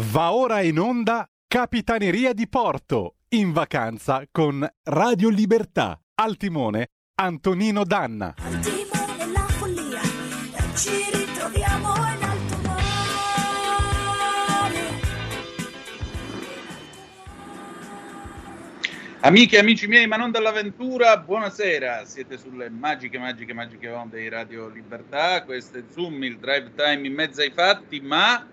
Va ora in onda Capitaneria di Porto, in vacanza con Radio Libertà. Al timone Antonino Danna. Al timone la follia, ci ritroviamo in alto mare. Amiche e amici miei, ma non dall'avventura, buonasera. Siete sulle magiche, magiche, magiche onde di Radio Libertà. Questo è Zoom, il drive time in mezzo ai fatti, ma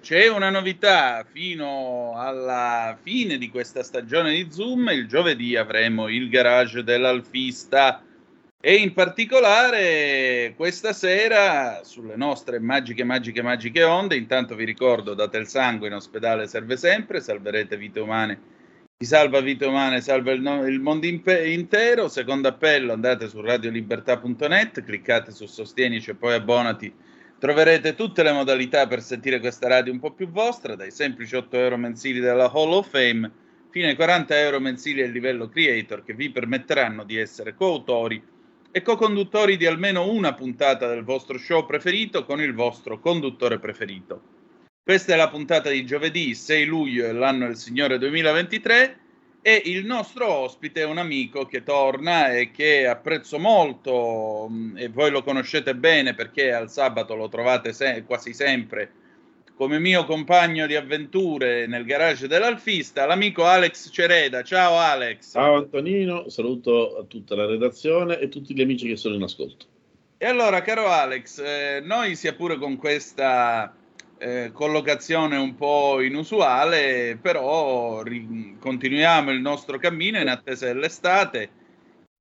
c'è una novità. Fino alla fine di questa stagione di Zoom, il giovedì avremo il garage dell'Alfista. E in particolare questa sera sulle nostre magiche, magiche, magiche onde, intanto vi ricordo, date il sangue in ospedale serve sempre, salverete vite umane chi salva vite umane salva il, no- il mondo impe- intero. Secondo appello, andate su radiolibertà.net, cliccate su Sostienici e poi abbonati. Troverete tutte le modalità per sentire questa radio un po' più vostra, dai semplici 8 euro mensili della Hall of Fame fino ai 40 euro mensili a livello creator che vi permetteranno di essere coautori e co-conduttori di almeno una puntata del vostro show preferito con il vostro conduttore preferito. Questa è la puntata di giovedì 6 luglio dell'anno del Signore 2023 e il nostro ospite è un amico che torna e che apprezzo molto mh, e voi lo conoscete bene perché al sabato lo trovate se- quasi sempre come mio compagno di avventure nel garage dell'Alfista, l'amico Alex Cereda. Ciao Alex. Ciao Antonino, saluto a tutta la redazione e tutti gli amici che sono in ascolto. E allora, caro Alex, eh, noi sia pure con questa eh, collocazione un po' inusuale, però ri- continuiamo il nostro cammino in attesa dell'estate,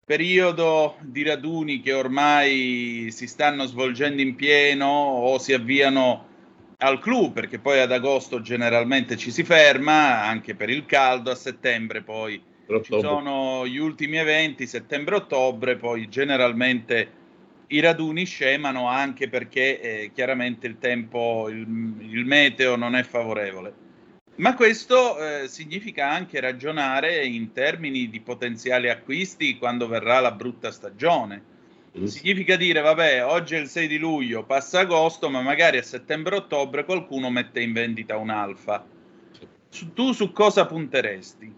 periodo di raduni che ormai si stanno svolgendo in pieno o si avviano al clou, perché poi ad agosto generalmente ci si ferma, anche per il caldo, a settembre poi ci sono gli ultimi eventi, settembre-ottobre, poi generalmente i raduni scemano anche perché eh, chiaramente il tempo, il, il meteo non è favorevole. Ma questo eh, significa anche ragionare in termini di potenziali acquisti quando verrà la brutta stagione. Significa dire, vabbè, oggi è il 6 di luglio, passa agosto, ma magari a settembre-ottobre qualcuno mette in vendita un'alfa. Su- tu su cosa punteresti?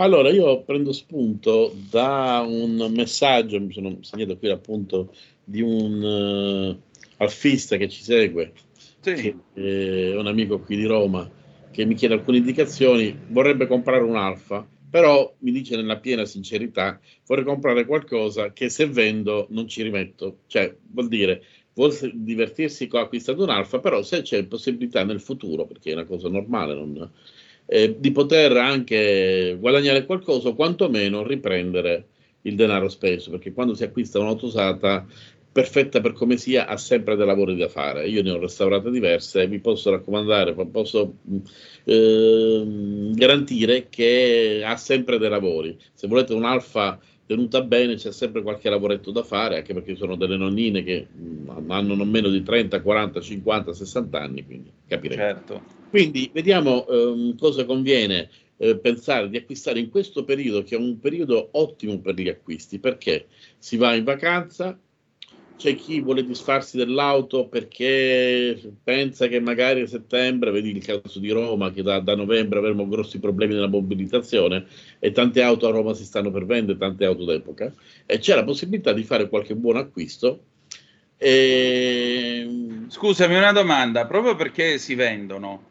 Allora, io prendo spunto da un messaggio, mi sono segnato qui appunto di un eh, alfista che ci segue, Sì, che è un amico qui di Roma, che mi chiede alcune indicazioni, vorrebbe comprare un'alfa, però mi dice nella piena sincerità, vorrei comprare qualcosa che se vendo non ci rimetto, cioè vuol dire, vuol divertirsi con acquistando un'alfa, però se c'è possibilità nel futuro, perché è una cosa normale, non- eh, di poter anche guadagnare qualcosa o quantomeno riprendere il denaro speso, perché quando si acquista un'auto usata, perfetta per come sia, ha sempre dei lavori da fare. Io ne ho restaurate diverse e vi posso raccomandare, po- posso ehm, garantire che ha sempre dei lavori. Se volete un'alfa tenuta bene, c'è sempre qualche lavoretto da fare, anche perché sono delle nonnine che mh, hanno non meno di 30, 40, 50, 60 anni, quindi capirete. certo. Quindi vediamo ehm, cosa conviene eh, pensare di acquistare in questo periodo, che è un periodo ottimo per gli acquisti, perché si va in vacanza, c'è chi vuole disfarsi dell'auto perché pensa che magari a settembre, vedi il caso di Roma, che da, da novembre avremo grossi problemi nella mobilitazione e tante auto a Roma si stanno per vendere, tante auto d'epoca, e c'è la possibilità di fare qualche buon acquisto. E... Scusami, una domanda, proprio perché si vendono,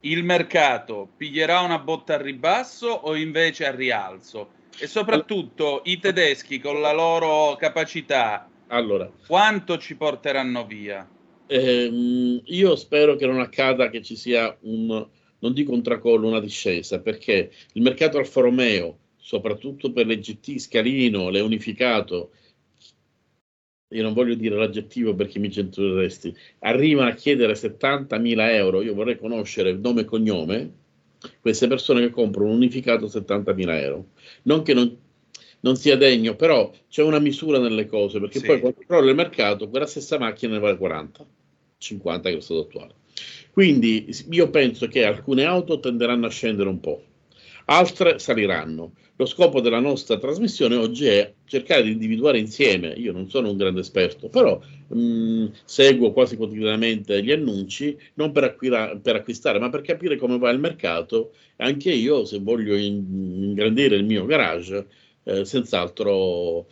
il mercato piglierà una botta al ribasso o invece al rialzo? E soprattutto i tedeschi con la loro capacità, Allora, quanto ci porteranno via? Ehm, io spero che non accada che ci sia un, non dico un tracollo, una discesa, perché il mercato Alfa Romeo, soprattutto per le GT Scalino, le Unificato, io non voglio dire l'aggettivo perché mi censureresti, arrivano a chiedere 70.000 euro, io vorrei conoscere nome e cognome, queste persone che comprano un unificato 70.000 euro. Non che non, non sia degno, però c'è una misura nelle cose, perché Sì. poi quando crolla il mercato, quella stessa macchina ne vale 40, 50 che è lo stato attuale. Quindi io penso che alcune auto tenderanno a scendere un po', altre saliranno. Lo scopo della nostra trasmissione oggi è cercare di individuare insieme, io non sono un grande esperto, però mh, seguo quasi quotidianamente gli annunci, non per, acquira- per, acquistare, ma per capire come va il mercato. Anche io, se voglio in- ingrandire il mio garage, eh, senz'altro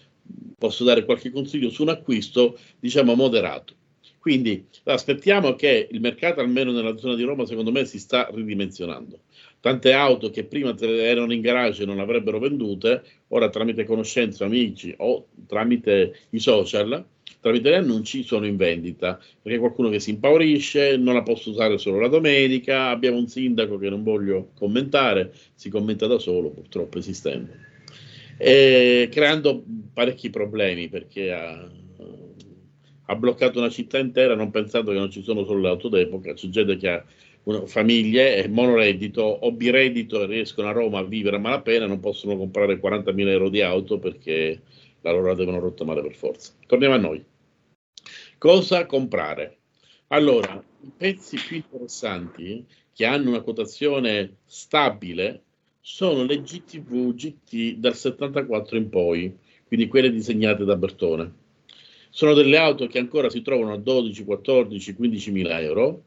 posso dare qualche consiglio su un acquisto, diciamo, moderato. Quindi aspettiamo che il mercato, almeno nella zona di Roma, secondo me si sta ridimensionando. Tante auto che prima erano in garage e non avrebbero vendute, ora tramite conoscenze, amici o tramite i social, tramite gli annunci sono in vendita perché qualcuno che si impaurisce, non la posso usare solo la domenica, abbiamo un sindaco che non voglio commentare, si commenta da solo purtroppo esistendo, e creando parecchi problemi perché ha, ha bloccato una città intera non pensando che non ci sono solo le auto d'epoca, c'è gente che ha una, famiglie, monoreddito o bireddito e riescono a Roma a vivere a malapena, non possono comprare 40.000 euro di auto perché la loro la devono rottamare per forza. Torniamo a noi. Cosa comprare? Allora, i pezzi più interessanti che hanno una quotazione stabile sono le GTV GT dal 74 in poi, quindi quelle disegnate da Bertone. Sono delle auto che ancora si trovano a 12, 14, 15 mila euro,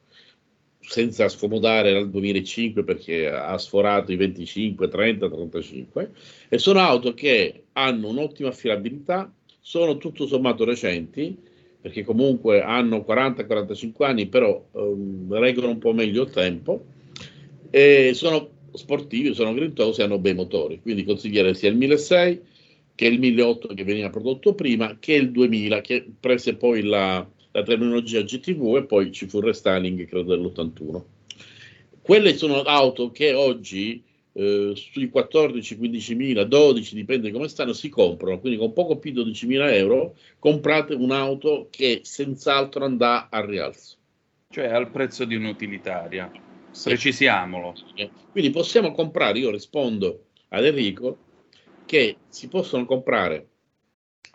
senza scomodare dal 2005 perché ha sforato i 25, 30, 35, e sono auto che hanno un'ottima affidabilità, sono tutto sommato recenti, perché comunque hanno 40-45 anni, però ehm, reggono un po' meglio il tempo, e sono sportivi, sono grintosi, hanno bei motori, quindi consiglierei sia il 1600 che il 1008 che veniva prodotto prima, che il 2000 che prese poi la, la terminologia GTV e poi ci fu il restyling credo dell'81. Quelle sono auto che oggi eh, sui 14, 15 mila, 12, dipende come stanno, si comprano, quindi con poco più di 12 mila euro comprate un'auto che senz'altro andrà al rialzo. Cioè al prezzo di un'utilitaria, precisiamolo. Quindi possiamo comprare, io rispondo ad Enrico, che si possono comprare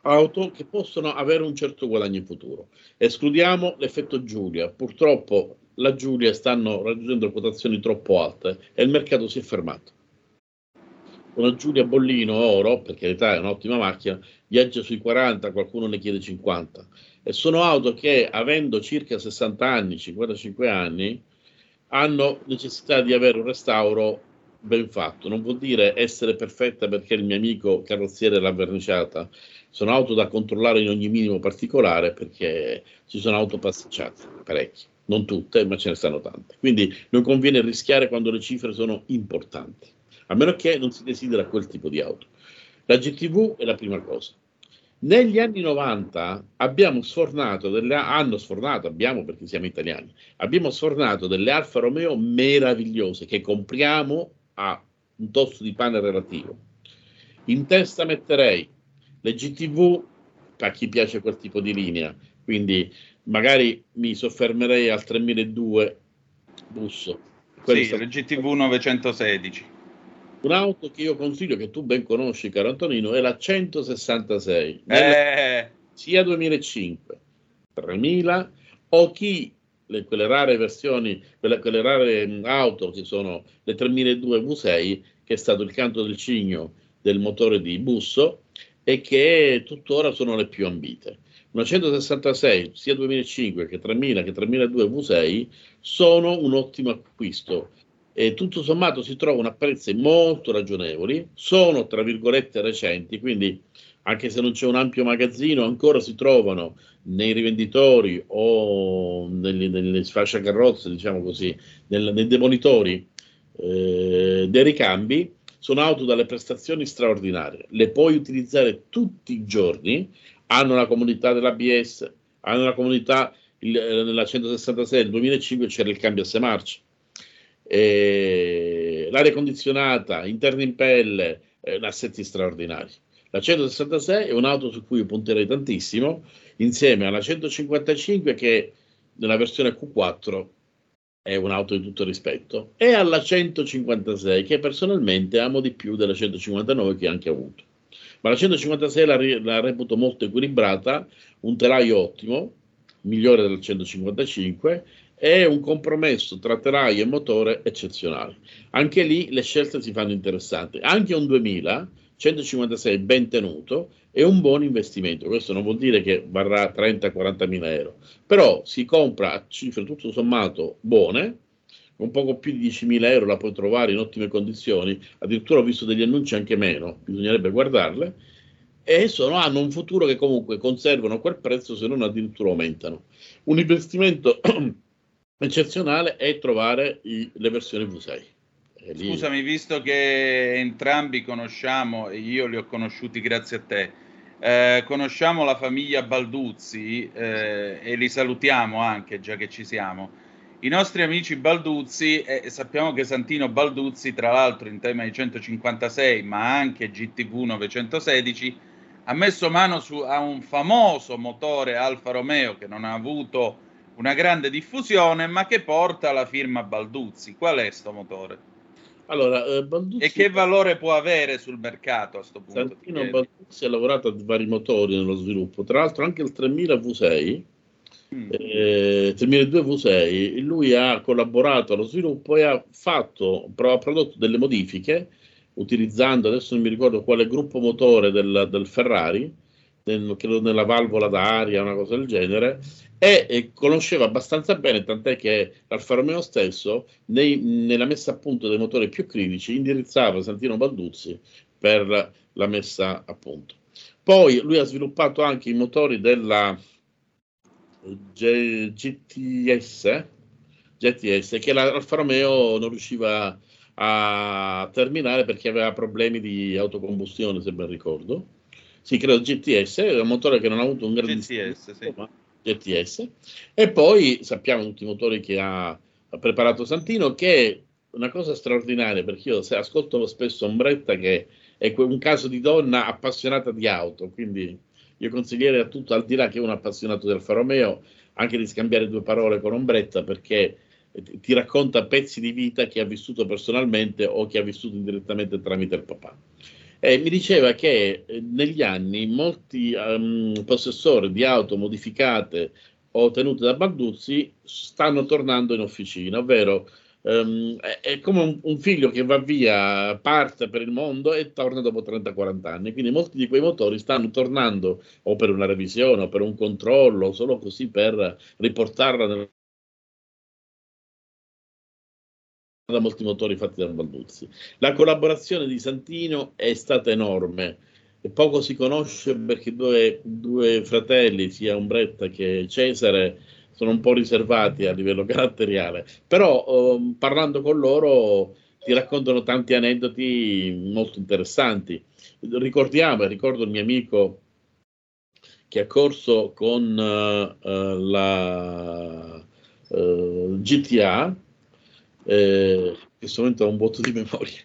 auto che possono avere un certo guadagno in futuro. Escludiamo l'effetto Giulia. Purtroppo la Giulia stanno raggiungendo quotazioni troppo alte e il mercato si è fermato. Una Giulia Bollino Oro, per carità è un'ottima macchina, viaggia sui 40, qualcuno ne chiede 50. E sono auto che, avendo circa 60 anni, 55 anni, hanno necessità di avere un restauro ben fatto. Non vuol dire essere perfetta perché il mio amico carrozziere l'ha verniciata. Sono auto da controllare in ogni minimo particolare perché ci sono auto passeggiate, parecchie. Non tutte, ma ce ne stanno tante. Quindi non conviene rischiare quando le cifre sono importanti, a meno che non si desidera quel tipo di auto. La GTV è la prima cosa. Negli anni 90 abbiamo sfornato delle hanno sfornato, abbiamo perché siamo italiani, abbiamo sfornato delle Alfa Romeo meravigliose che compriamo a un tosto di pane relativo. In testa metterei le GTV a chi piace quel tipo di linea, quindi magari mi soffermerei al 3002 busso. Sì, sta... le GTV 916. Un'auto che io consiglio, che tu ben conosci, caro Antonino, è la 166, eh. sia 2005, 3000 o chi le, quelle rare versioni, quelle, quelle rare auto che sono le 3002 V6, che è stato il canto del cigno del motore di Busso e che tuttora sono le più ambite. Una 166 sia 2005 che 3000 che 3002 V6 sono un ottimo acquisto e tutto sommato si trovano a prezzi molto ragionevoli, sono tra virgolette recenti, quindi anche se non c'è un ampio magazzino, ancora si trovano nei rivenditori o nelle, nelle sfasciacarrozze, diciamo così, nel, nei demolitori eh, dei ricambi, sono auto dalle prestazioni straordinarie. Le puoi utilizzare tutti i giorni, hanno la comunità dell'ABS, hanno la comunità il, eh, nella 166 del 2005 c'era il cambio a 6 marce, eh, l'aria condizionata, interni in pelle, eh, assetti straordinari. La 166 è un'auto su cui punterei tantissimo, insieme alla 155 che nella versione Q4 è un'auto di tutto rispetto, e alla 156 che personalmente amo di più della 159 che ho anche avuto. Ma la 156 la, la reputo molto equilibrata, un telaio ottimo, migliore del 155, è un compromesso tra telaio e motore eccezionale. Anche lì le scelte si fanno interessanti. Anche un 2000 156 ben tenuto è un buon investimento. Questo non vuol dire che varrà 30-40 mila euro, però si compra a cifre tutto sommato buone. Un poco più di 10.000 euro la puoi trovare in ottime condizioni, addirittura ho visto degli annunci anche meno, bisognerebbe guardarle, e sono, hanno un futuro che comunque conservano quel prezzo se non addirittura aumentano. Un investimento eccezionale è trovare i, le versioni V6. Scusami, visto che entrambi conosciamo, e io li ho conosciuti grazie a te, eh, conosciamo la famiglia Balduzzi eh, e li salutiamo anche, già che ci siamo. I nostri amici Balduzzi, eh, sappiamo che Santino Balduzzi, tra l'altro in tema di 156, ma anche GTV 916, ha messo mano su, a un famoso motore Alfa Romeo che non ha avuto una grande diffusione, ma che porta la firma Balduzzi. Qual è questo motore? Allora, eh, Balduzzi, e che valore può avere sul mercato a questo punto? Santino Balduzzi ha lavorato a vari motori nello sviluppo, tra l'altro anche il 3000 V6, mm. eh, 3002 V6, lui ha collaborato allo sviluppo e ha fatto, ha prodotto delle modifiche utilizzando, adesso non mi ricordo quale gruppo motore del, del Ferrari, nel, credo nella valvola d'aria, una cosa del genere, e, conosceva abbastanza bene, tant'è che l'Alfa Romeo stesso, nei, nella messa a punto dei motori più critici, indirizzava Santino Balduzzi per la messa a punto. Poi lui ha sviluppato anche i motori della G- GTS, GTS, che l'Alfa Romeo non riusciva a terminare perché aveva problemi di autocombustione, se ben ricordo. Sì, credo GTS, è un motore che non ha avuto un grandissimo... GTS, sì. GTS. E poi sappiamo tutti i motori che ha, preparato Santino, che è una cosa straordinaria, perché io ascolto spesso Ombretta che è un caso di donna appassionata di auto, quindi io consiglierei a tutto, al di là che è un appassionato del Alfa Romeo, anche di scambiare due parole con Ombretta, perché ti racconta pezzi di vita che ha vissuto personalmente o che ha vissuto indirettamente tramite il papà. E mi diceva che eh, negli anni molti um, possessori di auto modificate o tenute da Balduzzi stanno tornando in officina, ovvero um, è, è, come un, un, figlio che va via, parte per il mondo e torna dopo 30-40 anni. Quindi molti di quei motori stanno tornando o per una revisione o per un controllo, solo così per riportarla nel da molti motori fatti da Balduzzi. La collaborazione di Santino è stata enorme e poco si conosce perché due, due fratelli, sia Ombretta che Cesare, sono un po' riservati a livello caratteriale, però eh, parlando con loro ti raccontano tanti aneddoti molto interessanti. Ricordiamo, ricordo il mio amico che ha corso con uh, la uh, GTA, eh, in questo momento ho un botto di memoria.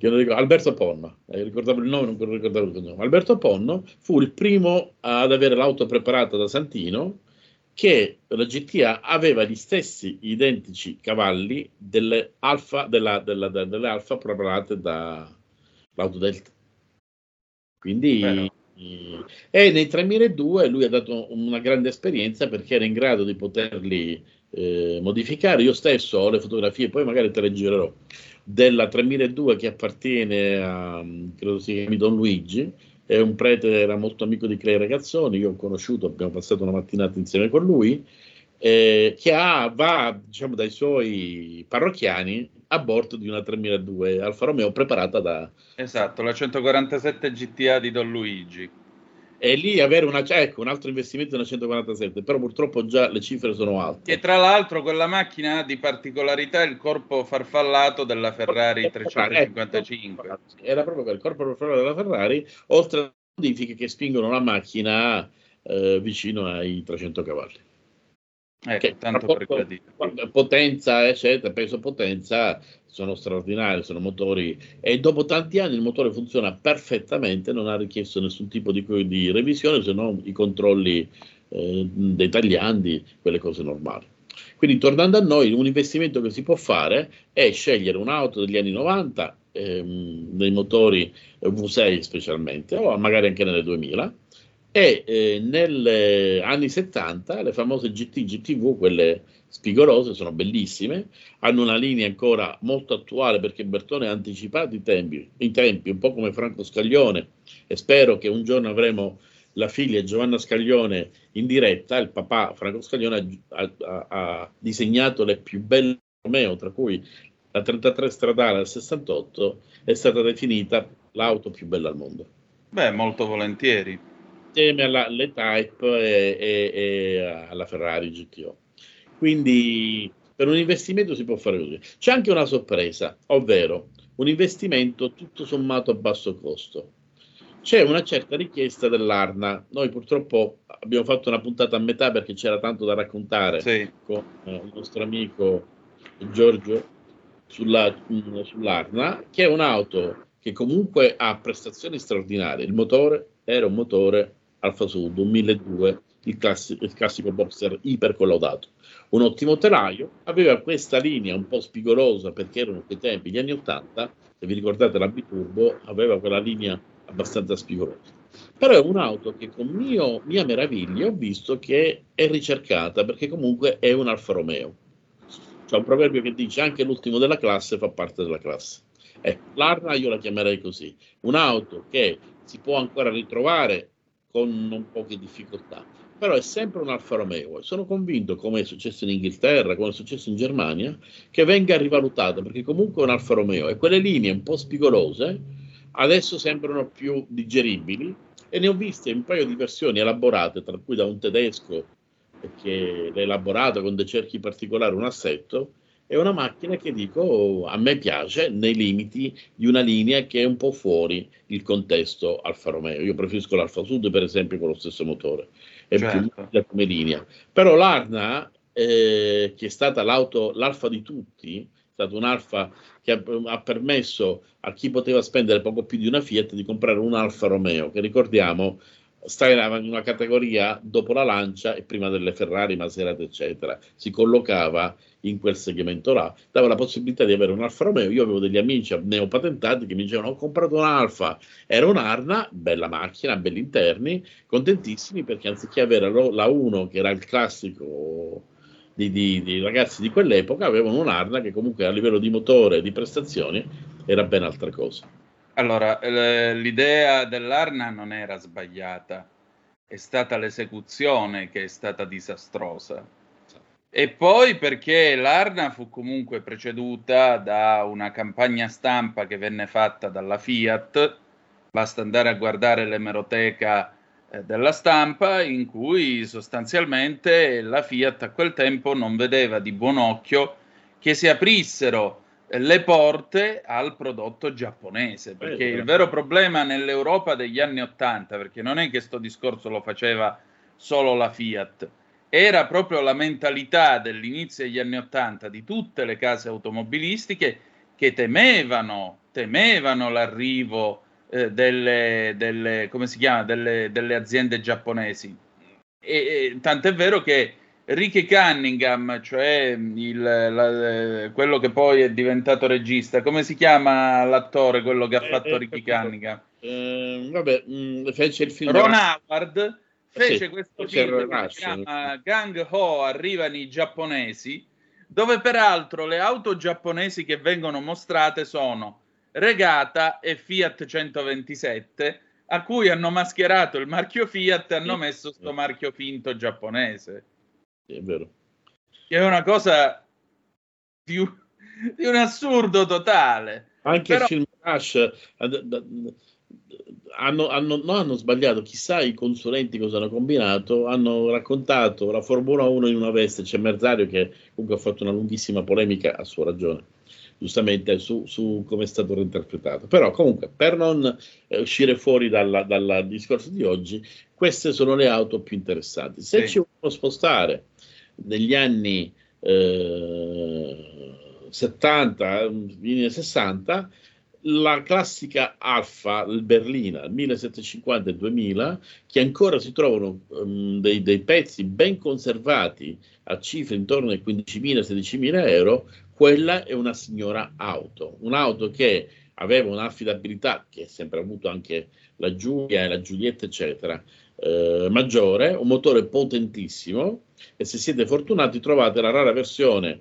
Alberto Ponno, eh, ricordavo il nome, non ricordavo il cognome. Alberto Ponno fu il primo ad avere l'auto preparata da Santino che la GTA aveva gli stessi identici cavalli delle Alfa, della, della, delle Alfa preparate dall'auto Delta. Quindi Beh, e nei 3002 lui ha dato una grande esperienza perché era in grado di poterli eh, modificare. Io stesso ho le fotografie, poi magari te le girerò, della 3002 che appartiene a, credo si chiami Don Luigi, è un prete, era molto amico di Clay Ragazzoni, io ho conosciuto, abbiamo passato una mattinata insieme con lui, eh, che ha, va diciamo, dai suoi parrocchiani a bordo di una 3002 Alfa Romeo preparata da... Esatto, la 147 GTA di Don Luigi e lì avere una, ecco, un altro investimento una 147, però purtroppo già le cifre sono alte. E tra l'altro quella macchina ha di particolarità il corpo farfallato della Ferrari 355. Ecco, era proprio quel corpo farfallato della Ferrari, oltre a modifiche che spingono la macchina eh, vicino ai 300 cavalli. Ecco, tanto per potenza, eccetera, peso potenza sono straordinari, sono motori e dopo tanti anni il motore funziona perfettamente, non ha richiesto nessun tipo di, di revisione se non i controlli eh, dei tagliandi, quelle cose normali. Quindi tornando a noi, un investimento che si può fare è scegliere un'auto degli anni 90, ehm, dei motori V6 specialmente, o magari anche nelle 2000, E eh, negli anni 70 le famose GT, GTV, quelle spigolose, sono bellissime, hanno una linea ancora molto attuale perché Bertone ha anticipato i tempi, i tempi, un po' come Franco Scaglione, e spero che un giorno avremo la figlia Giovanna Scaglione in diretta, il papà Franco Scaglione ha, ha, ha disegnato le più belle Romeo, tra cui la 33 stradale del 68 è stata definita l'auto più bella al mondo. Beh, molto volentieri. Insieme alla alle Type e, e, e alla Ferrari GTO. Quindi per un investimento si può fare così. C'è anche una sorpresa, ovvero un investimento tutto sommato a basso costo. C'è una certa richiesta dell'Arna. Noi purtroppo abbiamo fatto una puntata a metà perché c'era tanto da raccontare Sì. con eh, il nostro amico Giorgio sulla, mh, sull'Arna, che è un'auto che comunque ha prestazioni straordinarie. Il motore era un motore Alfa Sud, un 1200, il, classi- il classico boxer ipercollaudato. Un ottimo telaio, aveva questa linea un po' spigolosa perché erano quei tempi, gli anni 80, se vi ricordate la Biturbo, aveva quella linea abbastanza spigolosa. Però è un'auto che con mio, mia meraviglia ho visto che è ricercata perché comunque è un Alfa Romeo. C'è un proverbio che dice anche l'ultimo della classe fa parte della classe. Ecco, l'Arna io la chiamerei così, un'auto che si può ancora ritrovare con non poche difficoltà, però è sempre un Alfa Romeo e sono convinto, come è successo in Inghilterra, come è successo in Germania, che venga rivalutata perché comunque è un Alfa Romeo e quelle linee un po' spigolose adesso sembrano più digeribili e ne ho viste un paio di versioni elaborate, tra cui da un tedesco che l'ha elaborato con dei cerchi particolari, un assetto, è una macchina che dico a me piace nei limiti di una linea che è un po' fuori il contesto Alfa Romeo. Io preferisco l'Alfa Sud, per esempio, con lo stesso motore, è più Certo. limpida come linea. Però l'Arna, eh, che è stata l'auto, l'Alfa di tutti, è stata un'Alfa che ha, ha permesso a chi poteva spendere poco più di una Fiat di comprare un Alfa Romeo, che ricordiamo sta in una categoria dopo la Lancia e prima delle Ferrari, Maserati, eccetera. Si collocava in quel segmento là, dava la possibilità di avere un Alfa Romeo. Io avevo degli amici neopatentati che mi dicevano: Ho comprato un Alfa, era un'Arna, bella macchina, belli interni, contentissimi perché anziché avere la 1, che era il classico di, di- di ragazzi di quell'epoca, avevano un'Arna che comunque a livello di motore e di prestazioni era ben altra cosa. Allora, l'idea dell'Arna non era sbagliata, è stata l'esecuzione che è stata disastrosa. E poi perché l'Arna fu comunque preceduta da una campagna stampa che venne fatta dalla Fiat, basta andare a guardare l'emeroteca eh, della stampa, in cui sostanzialmente la Fiat a quel tempo non vedeva di buon occhio che si aprissero le porte al prodotto giapponese, perché il vero problema nell'Europa degli anni Ottanta, perché non è che sto discorso lo faceva solo la Fiat, era proprio la mentalità dell'inizio degli anni Ottanta di tutte le case automobilistiche che temevano, temevano l'arrivo eh, delle, delle, come si chiama, delle, delle aziende giapponesi. E, e tant'è vero che Ricky Cunningham, cioè il, la- quello che poi è diventato regista, come si chiama l'attore, quello che ha Eh, fatto eh, Ricky. Cunningham? Eh, vabbè, mh, fece il film Ron Howard fece Sì, questo film che si chiama Gang Ho arrivano i giapponesi, dove peraltro le auto giapponesi che vengono mostrate sono Regata e Fiat 127, a cui hanno mascherato il marchio Fiat e hanno messo sto marchio finto giapponese, Sì, è vero. che è una cosa di un, di un assurdo totale. Anche Però- il film Rush hanno, hanno- non hanno sbagliato, chissà i consulenti cosa hanno combinato, hanno raccontato la Formula 1 in una veste, c'è Merzario che comunque ha fatto una lunghissima polemica, a sua ragione, giustamente su, su come è stato reinterpretato. Però comunque, per non eh, uscire fuori dal discorso di oggi, queste sono le auto più interessanti. Se Sì. ci vogliamo spostare negli anni eh, 70, fine 60, la classica Alfa, Berlina, 1750 e 2000, che ancora si trovano ehm, dei, dei pezzi ben conservati a cifre intorno ai 15.000-16.000 euro, quella è una signora auto, un'auto che aveva un'affidabilità che ha sempre avuto anche la Giulia e la Giulietta, eccetera, eh, maggiore, un motore potentissimo e se siete fortunati trovate la rara versione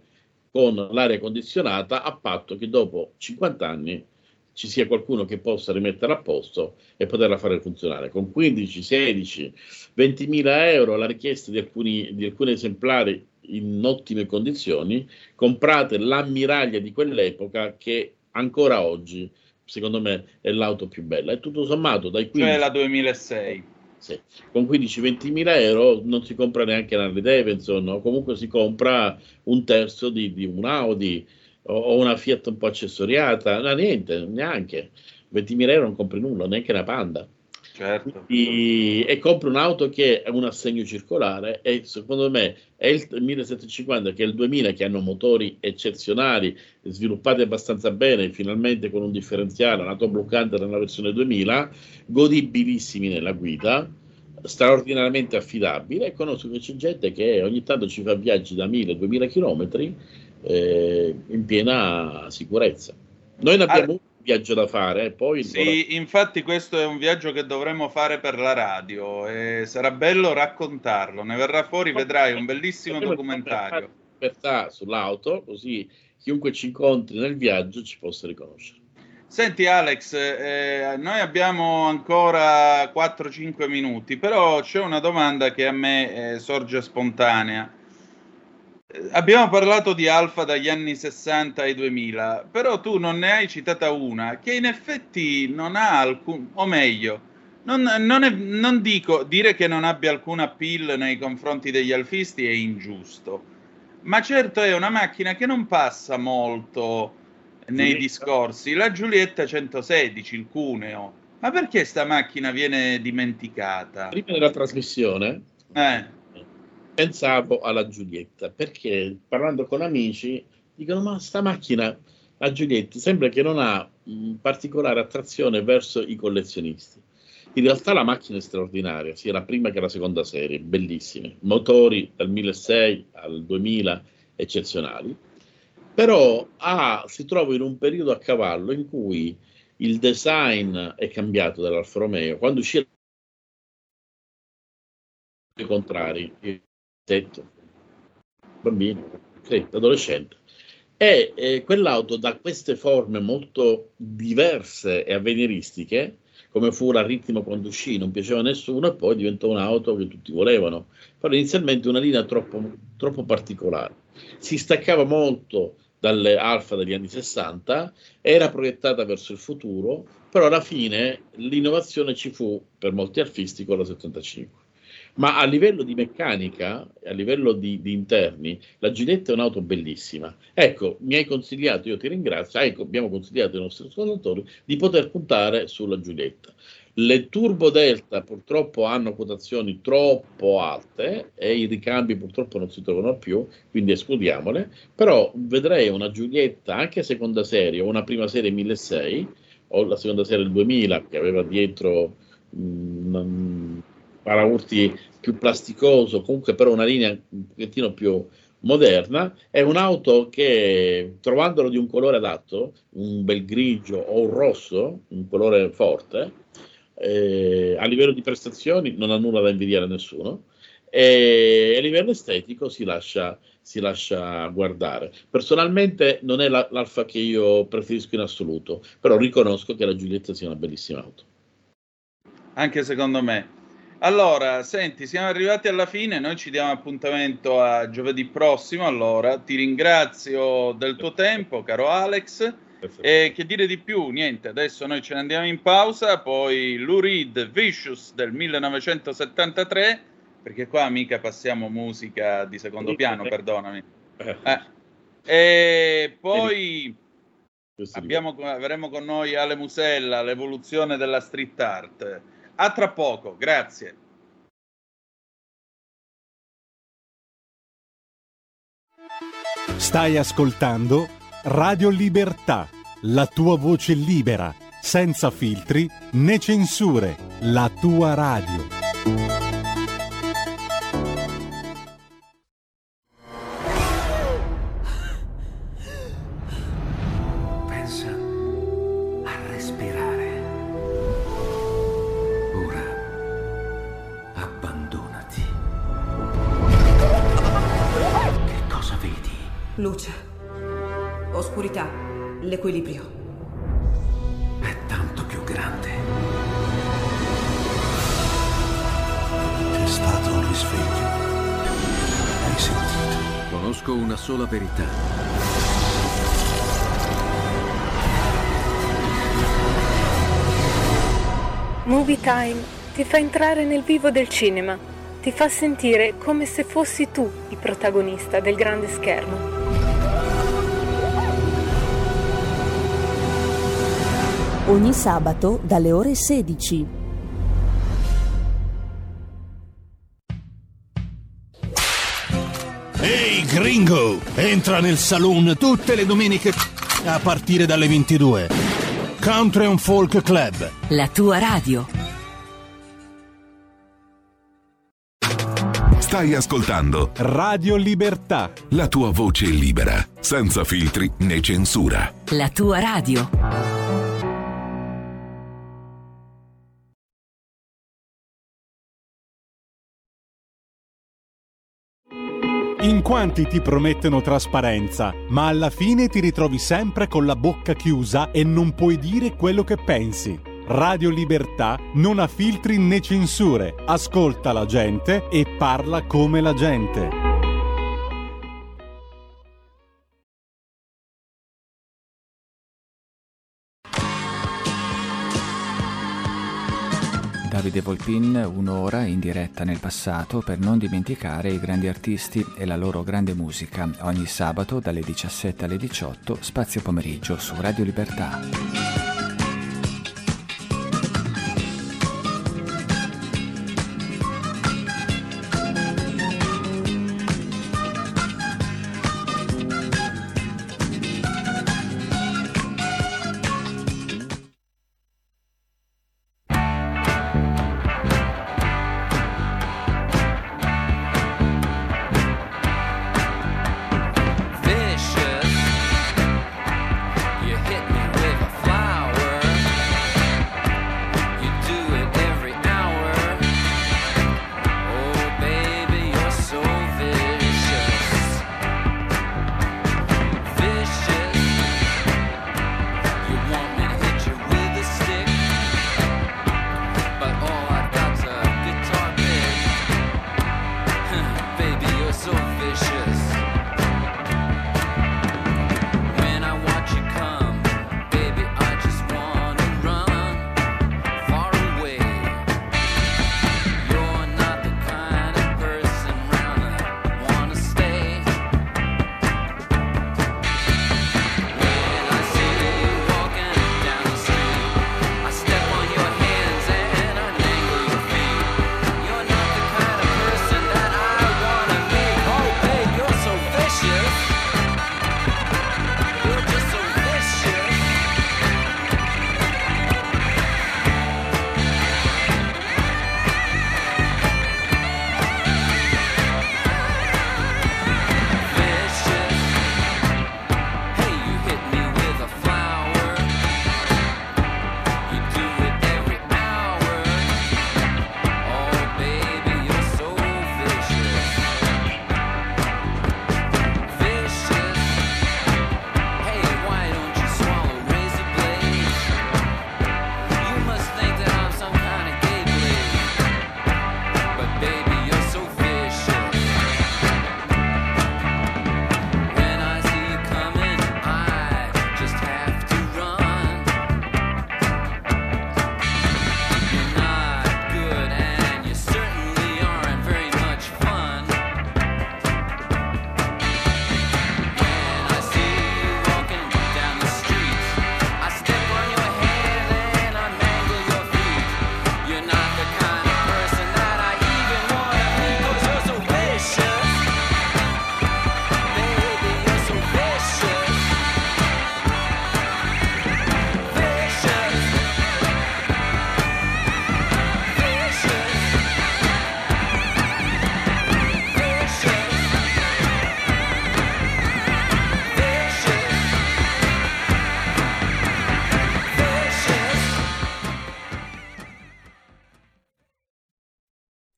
con l'aria condizionata a patto che dopo 50 anni ci sia qualcuno che possa rimettere a posto e poterla fare funzionare. Con 15, 16, 20 mila euro la richiesta di alcuni, di alcuni esemplari in ottime condizioni, comprate l'ammiraglia di quell'epoca che ancora oggi, secondo me, è l'auto più bella. E tutto sommato, dai 15... Cioè la 2006. Sì. Con 15-20 mila euro non si compra neanche una Harley Davidson, o comunque si compra un terzo di, di un Audi o, o, una Fiat un po' accessoriata, no, niente, neanche. 20.000 euro non compri nulla, neanche una Panda. Certo. E, e compri un'auto che è un assegno circolare e secondo me è il 1750 che è il 2000 che hanno motori eccezionali sviluppati abbastanza bene finalmente con un differenziale un bloccante nella versione 2000 godibilissimi nella guida straordinariamente affidabile e conosco che c'è gente che ogni tanto ci fa viaggi da 1000-2000 km eh, in piena sicurezza noi ne abbiamo allora viaggio da fare. Poi sì, vorrà... infatti questo è un viaggio che dovremmo fare per la radio e sarà bello raccontarlo. Ne verrà fuori, vedrai un bellissimo documentario. Libertà sull'auto, così chiunque ci incontri nel viaggio ci possa riconoscere. Senti Alex, eh, noi abbiamo ancora 4-5 minuti, però c'è una domanda che a me eh, sorge spontanea. Abbiamo parlato di Alfa dagli anni 60 ai 2000, però tu non ne hai citata una che in effetti non ha alcun, o meglio, non, non, è, non dico dire che non abbia alcun appeal nei confronti degli alfisti è ingiusto, ma certo è una macchina che non passa molto nei discorsi. La Giulietta 116, il Cuneo, ma perché sta macchina viene dimenticata? Prima della trasmissione, eh pensavo alla Giulietta perché parlando con amici dicono ma sta macchina la Giulietta sembra che non ha mh, particolare attrazione verso i collezionisti. In realtà la macchina è straordinaria sia la prima che la seconda serie bellissime motori dal 1600 al 2000 eccezionali però ah, si trova in un periodo a cavallo in cui il design è cambiato dall'Alfa Romeo quando uscì i contrari tetto, bambino, sì, adolescente. E eh, quell'auto da queste forme molto diverse e avveniristiche, come fu la ritmo quando uscì, non piaceva a nessuno e poi diventò un'auto che tutti volevano. Però inizialmente una linea troppo, troppo particolare. Si staccava molto dalle alfa degli anni 60, era proiettata verso il futuro, però alla fine l'innovazione ci fu per molti alfisti con la 75. Ma a livello di meccanica, a livello di, di, interni, la Ginetta è un'auto bellissima. Ecco, mi hai consigliato, io ti ringrazio, ecco, abbiamo consigliato ai nostri ascoltatori di poter puntare sulla Giulietta. Le Turbo Delta purtroppo hanno quotazioni troppo alte e i ricambi purtroppo non si trovano più, quindi escludiamole, però vedrei una Giulietta anche seconda serie o una prima serie 1600 o la seconda serie del 2000 che aveva dietro mh, mm, paraurti più plasticoso, comunque però una linea un pochettino più moderna, è un'auto che trovandolo di un colore adatto, un bel grigio o un rosso, un colore forte, eh, a livello di prestazioni non ha nulla da invidiare a nessuno e a livello estetico si lascia, si lascia guardare. Personalmente non è la, l'Alfa che io preferisco in assoluto, però riconosco che la Giulietta sia una bellissima auto. Anche secondo me. Allora, senti, siamo arrivati alla fine, noi ci diamo appuntamento a giovedì prossimo, allora ti ringrazio del tuo tempo, caro Alex, e che dire di più, niente, adesso noi ce ne andiamo in pausa, poi Lou Reed Vicious del 1973, perché qua mica passiamo musica di secondo piano, perdonami. Eh. eh. E poi abbiamo, avremo con noi Ale Musella, l'evoluzione della street art. A tra poco, grazie. Stai ascoltando Radio Libertà, la tua voce libera, senza filtri né censure, la tua radio. Time ti fa entrare nel vivo del cinema, ti fa sentire come se fossi tu il protagonista del grande schermo. Ogni sabato dalle ore 16. Ehi gringo, entra nel saloon tutte le domeniche a partire dalle 22. Country and Folk Club. La tua radio. Stai ascoltando Radio Libertà. la tua voce libera, senza filtri né censura. La tua radio. In quanti ti promettono trasparenza, ma alla fine ti ritrovi sempre con la bocca chiusa e non puoi dire quello che pensi. Radio Libertà non ha filtri né censure, ascolta la gente e parla come la gente. Davide Volpin, un'ora in diretta nel passato per non dimenticare i grandi artisti e la loro grande musica, ogni sabato dalle 17 alle 18, spazio pomeriggio su Radio Libertà.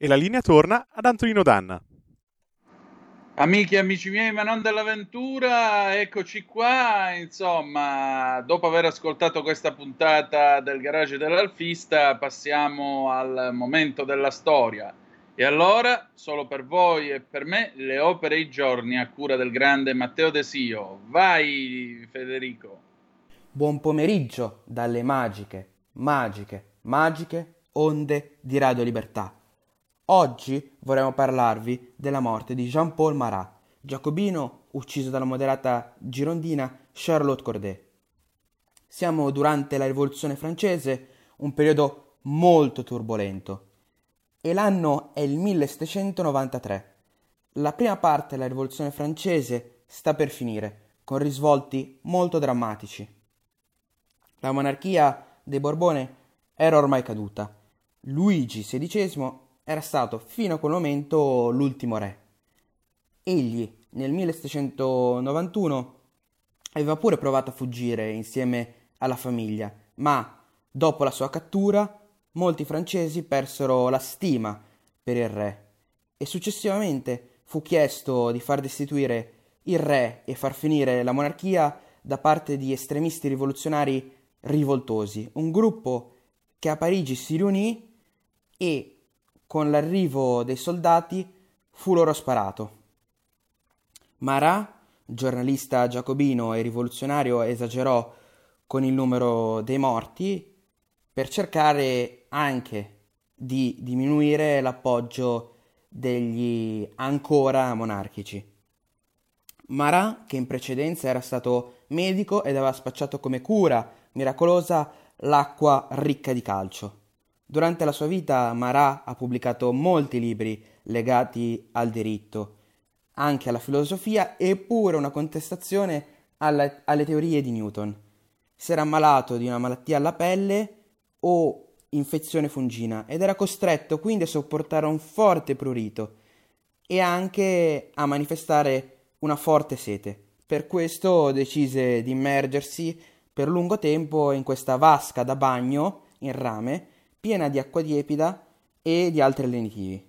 E la linea torna ad Antonino Danna. Amiche e amici miei, ma non dell'avventura, eccoci qua. Insomma, dopo aver ascoltato questa puntata del garage dell'Alfista, passiamo al momento della storia. E allora, solo per voi e per me, le opere e i giorni a cura del grande Matteo Desio. Vai, Federico. Buon pomeriggio dalle magiche, magiche, magiche onde di Radio Libertà. Oggi vorremmo parlarvi della morte di Jean-Paul Marat, giacobino ucciso dalla moderata girondina Charlotte Corday. Siamo durante la Rivoluzione francese, un periodo molto turbolento, e l'anno è il 1793. La prima parte della Rivoluzione francese sta per finire, con risvolti molto drammatici. La monarchia dei Borbone era ormai caduta. Luigi XVI era stato fino a quel momento l'ultimo re. Egli nel 1791 aveva pure provato a fuggire insieme alla famiglia, ma dopo la sua cattura molti francesi persero la stima per il re e successivamente fu chiesto di far destituire il re e far finire la monarchia da parte di estremisti rivoluzionari rivoltosi, un gruppo che a Parigi si riunì e con l'arrivo dei soldati fu loro sparato. Marat, giornalista giacobino e rivoluzionario, esagerò con il numero dei morti per cercare anche di diminuire l'appoggio degli ancora monarchici. Marat, che in precedenza era stato medico ed aveva spacciato come cura miracolosa l'acqua ricca di calcio. Durante la sua vita Marat ha pubblicato molti libri legati al diritto, anche alla filosofia e pure una contestazione alla- alle teorie di Newton. Si era ammalato di una malattia alla pelle o infezione fungina ed era costretto quindi a sopportare un forte prurito e anche a manifestare una forte sete. Per questo decise di immergersi per lungo tempo in questa vasca da bagno in rame piena di acqua tiepida e di altri lenitivi.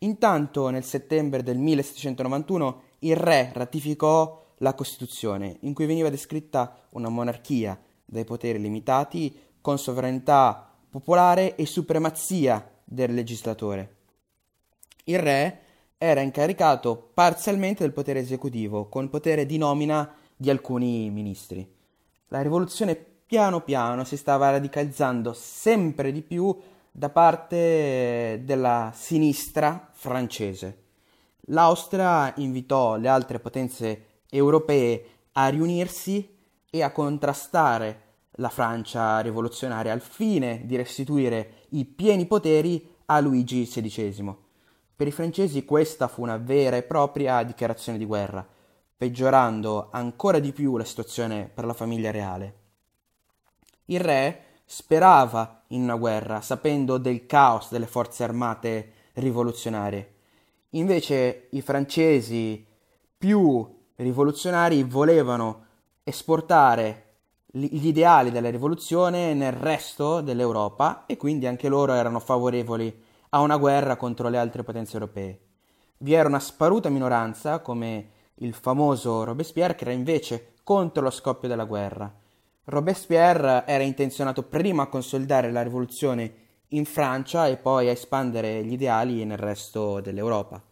Intanto nel settembre del 1791 il re ratificò la Costituzione in cui veniva descritta una monarchia dai poteri limitati con sovranità popolare e supremazia del legislatore. Il re era incaricato parzialmente del potere esecutivo, con potere di nomina di alcuni ministri. La rivoluzione piano piano si stava radicalizzando sempre di più da parte della sinistra francese. L'Austria invitò le altre potenze europee a riunirsi e a contrastare la Francia rivoluzionaria al fine di restituire i pieni poteri a Luigi XVI. Per i francesi questa fu una vera e propria dichiarazione di guerra, peggiorando ancora di più la situazione per la famiglia reale. Il re sperava in una guerra, sapendo del caos delle forze armate rivoluzionarie. Invece i francesi più rivoluzionari volevano esportare gli ideali della rivoluzione nel resto dell'Europa e quindi anche loro erano favorevoli a una guerra contro le altre potenze europee. Vi era una sparuta minoranza, come il famoso Robespierre, che era invece contro lo scoppio della guerra. Robespierre era intenzionato prima a consolidare la rivoluzione in Francia e poi a espandere gli ideali nel resto dell'Europa.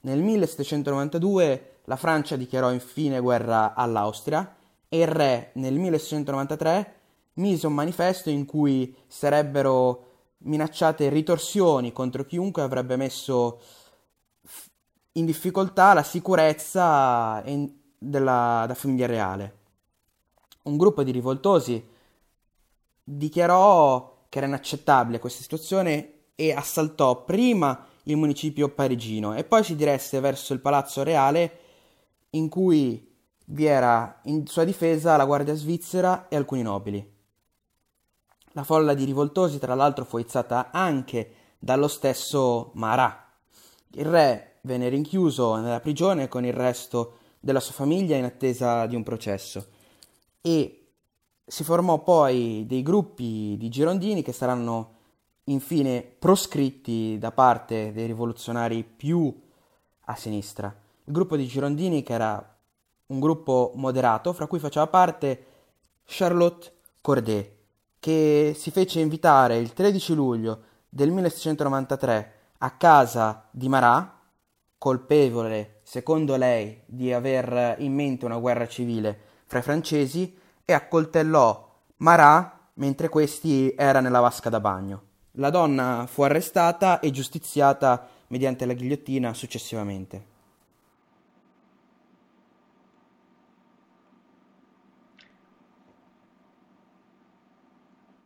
Nel 1792 la Francia dichiarò infine guerra all'Austria e il re nel 1693 mise un manifesto in cui sarebbero minacciate ritorsioni contro chiunque avrebbe messo in difficoltà la sicurezza della, della famiglia reale. Un gruppo di rivoltosi dichiarò che era inaccettabile questa situazione e assaltò prima il municipio parigino e poi si diresse verso il palazzo reale in cui vi era in sua difesa la guardia svizzera e alcuni nobili. La folla di rivoltosi, tra l'altro, fu izzata anche dallo stesso Marat. Il re venne rinchiuso nella prigione con il resto della sua famiglia in attesa di un processo e si formò poi dei gruppi di girondini che saranno infine proscritti da parte dei rivoluzionari più a sinistra. il gruppo di Girondini che era un gruppo moderato, fra cui faceva parte Charlotte Corday, che si fece invitare il 13 luglio del 1693 a casa di Marat, colpevole, secondo lei, di aver in mente una guerra civile fra i francesi, e accoltellò Marat mentre questi era nella vasca da bagno. La donna fu arrestata e giustiziata mediante la ghigliottina successivamente.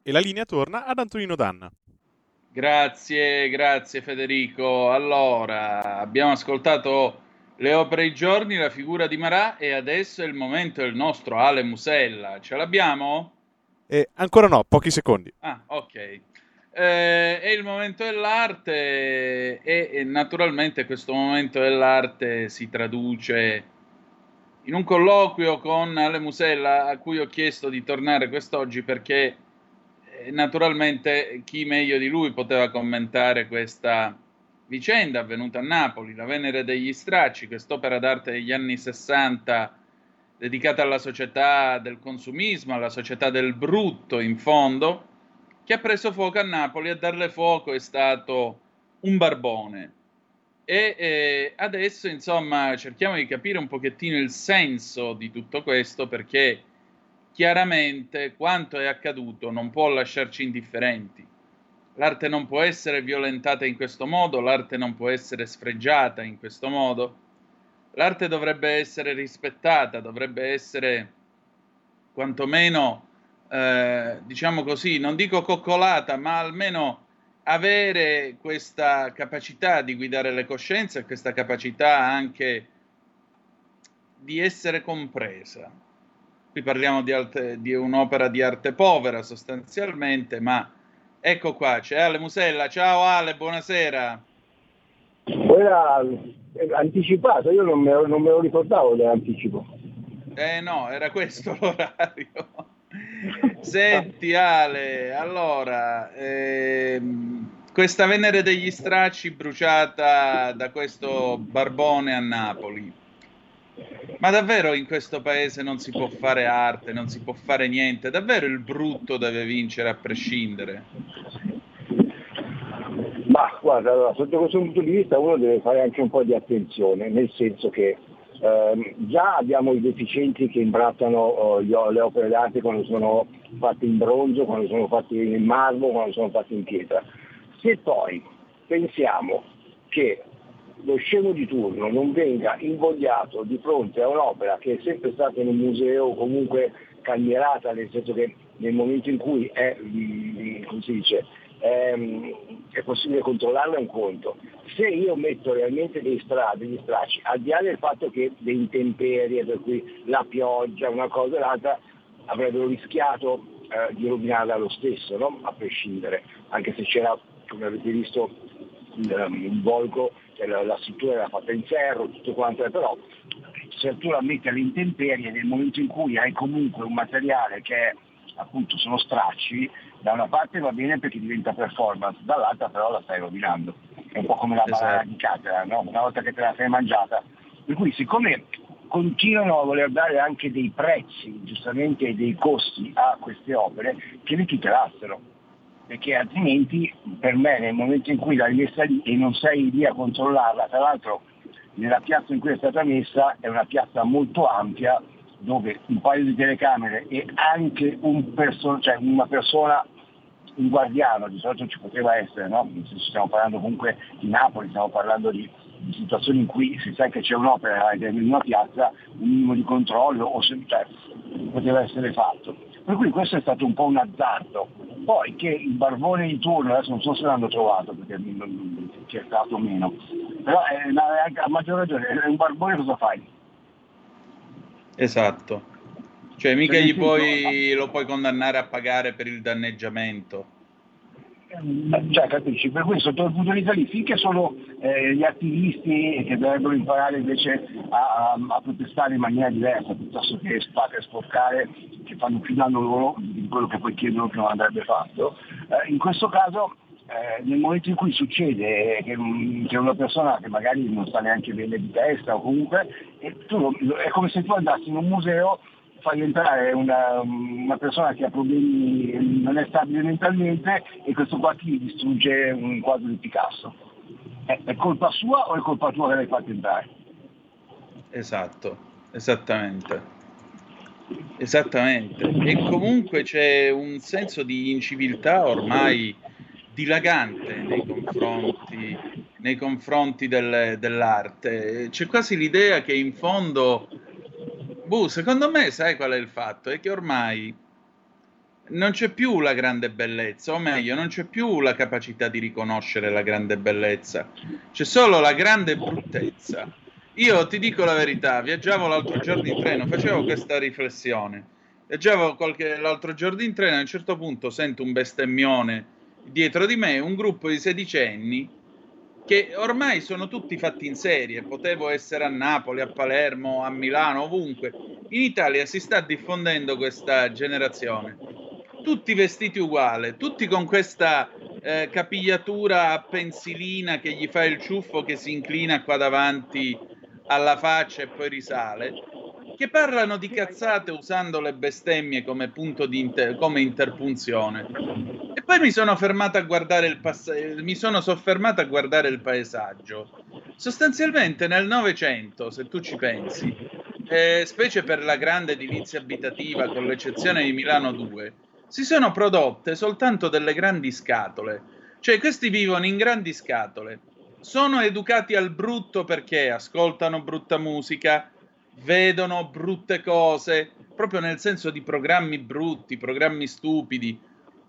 E la linea torna ad Antonino Danna. Grazie, grazie Federico. Allora, abbiamo ascoltato le opere i giorni, la figura di Marà e adesso è il momento del nostro Ale Musella. Ce l'abbiamo? E ancora no, pochi secondi. Ah, ok. Eh, è il momento dell'arte e, e naturalmente questo momento dell'arte si traduce in un colloquio con Ale Musella a cui ho chiesto di tornare quest'oggi perché eh, naturalmente chi meglio di lui poteva commentare questa vicenda avvenuta a Napoli, la Venere degli Stracci, quest'opera d'arte degli anni 60 dedicata alla società del consumismo, alla società del brutto in fondo, che ha preso fuoco a Napoli. A darle fuoco è stato un barbone. E eh, adesso, insomma, cerchiamo di capire un pochettino il senso di tutto questo perché chiaramente quanto è accaduto non può lasciarci indifferenti. L'arte non può essere violentata in questo modo, l'arte non può essere sfregiata in questo modo. L'arte dovrebbe essere rispettata, dovrebbe essere quantomeno, eh, diciamo così, non dico coccolata, ma almeno avere questa capacità di guidare le coscienze questa capacità anche di essere compresa. Qui parliamo di, arte, di un'opera di arte povera sostanzialmente, ma ecco qua, c'è Ale Musella. Ciao Ale, buonasera. Era anticipato, io non me, lo- non me lo ricordavo dell'anticipo. Eh no, era questo l'orario. Senti Ale, allora, ehm, questa Venere degli Stracci bruciata da questo barbone a Napoli. Ma davvero in questo paese non si può fare arte, non si può fare niente? Davvero il brutto deve vincere a prescindere? Ma guarda, allora, sotto questo punto di vista uno deve fare anche un po' di attenzione, nel senso che ehm, già abbiamo i deficienti che imbrattano o- le opere d'arte quando sono fatte in bronzo, quando sono fatte in marmo, quando sono fatte in pietra. Se poi pensiamo che lo scemo di turno non venga invogliato di fronte a un'opera che è sempre stata in un museo o comunque candierata, nel senso che nel momento in cui è, mm, come si dice, ehm, è possibile controllarla è un conto. Se io metto realmente dei stra- degli stracci, al di là del fatto che le intemperie, per cui la pioggia, una cosa e l'altra, avrebbero rischiato eh, di rovinarla lo stesso, no? a prescindere, anche se c'era, come avete visto, il, il volgo, cioè la, la struttura era fatta in ferro, tutto quanto, è, però se tu la metti alle intemperie nel momento in cui hai comunque un materiale che appunto sono stracci, da una parte va bene perché diventa performance, dall'altra però la stai rovinando. È un po' come la banana di catera, no? una volta che te la sei mangiata. Per cui siccome continuano a voler dare anche dei prezzi, giustamente dei costi a queste opere, che le tutelassero. Perché altrimenti per me nel momento in cui l'hai messa lì e non sei lì a controllarla, tra l'altro nella piazza in cui è stata messa è una piazza molto ampia dove un paio di telecamere e anche un perso- cioè una persona, un guardiano, di solito ci poteva essere, no? stiamo parlando comunque di Napoli, stiamo parlando di, di situazioni in cui si sa che c'è un'opera in una piazza, un minimo di controllo o se, cioè, poteva essere fatto. Per cui questo è stato un po' un azzardo. Poi che il barbone di turno, adesso non so se l'hanno trovato perché non- non- c'è stato o meno, però è, è- a maggior ragione, è un barbone cosa fai? Esatto. Cioè mica Cioè, gli puoi, lo puoi condannare a pagare per il danneggiamento. Cioè, capisci? Per sotto il punto di vista lì, finché sono eh, gli attivisti che dovrebbero imparare invece a, a- a protestare in maniera diversa, piuttosto che spa- che sporcare, che fanno più danno loro di quello che poi chiedono che non andrebbe fatto, eh, in questo caso eh, nel momento in cui succede che c'è una persona che magari non sta neanche bene di testa o comunque, e tu è come se tu andassi in un museo, fai entrare una, una persona che ha problemi, non è stabile mentalmente e questo qua ti distrugge un quadro di Picasso. È, è colpa sua o è colpa tua che l'hai fatto entrare? Esatto, esattamente. Esattamente. E comunque c'è un senso di inciviltà ormai dilagante nei confronti, nei confronti del- dell'arte. C'è quasi l'idea che in fondo, boh, secondo me, sai qual è il fatto? È che ormai non c'è più la grande bellezza, o meglio, non c'è più la capacità di riconoscere la grande bellezza, c'è solo la grande bruttezza. Io ti dico la verità, viaggiavo l'altro giorno in treno, facevo questa riflessione. Viaggiavo qualche, l'altro giorno in treno a un certo punto sento un bestemmione dietro di me, un gruppo di sedicenni che ormai sono tutti fatti in serie. Potevo essere a Napoli, a Palermo, a Milano, ovunque. In Italia si sta diffondendo questa generazione. Tutti vestiti uguali, tutti con questa eh, capigliatura a pensilina che gli fa il ciuffo che si inclina qua davanti alla faccia e poi risale, che parlano di cazzate usando le bestemmie come punto di inter- come interpunzione. E poi mi sono fermato a guardare il pass- mi sono soffermato a guardare il paesaggio. Sostanzialmente nel Novecento, se tu ci pensi, eh, specie per la grande edilizia abitativa, con l'eccezione di Milano 2, si sono prodotte soltanto delle grandi scatole. Cioè, questi vivono in grandi scatole. Sono educati al brutto perché ascoltano brutta musica, vedono brutte cose, proprio nel senso di programmi brutti, programmi stupidi.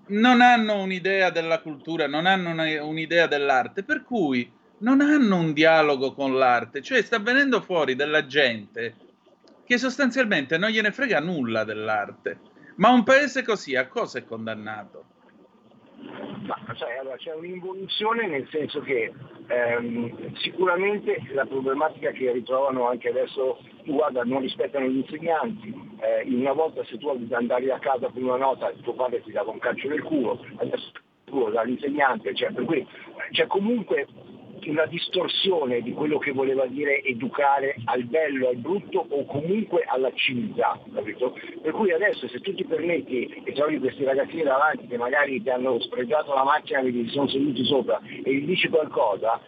Non hanno un'idea della cultura, non hanno un'idea dell'arte, per cui non hanno un dialogo con l'arte. Cioè, sta venendo fuori della gente che sostanzialmente non gliene frega nulla dell'arte. Ma un paese così a cosa è condannato? Ma sai, allora, c'è un'involuzione nel senso che ehm, sicuramente la problematica che ritrovano anche adesso, guarda, non rispettano gli insegnanti, eh, una volta se tu andavi a casa con una nota tuo padre ti dava un calcio nel culo, adesso dall'insegnante, cioè, per cui c'è comunque una distorsione di quello che voleva dire educare al bello, al brutto o comunque alla civiltà, capito? Per cui adesso se tu ti permetti e trovi questi ragazzini davanti che magari ti hanno spregiato la macchina che ti sono seduti sopra e gli dici qualcosa,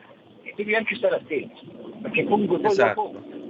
devi anche stare attento, perché comunque poi Esatto. dopo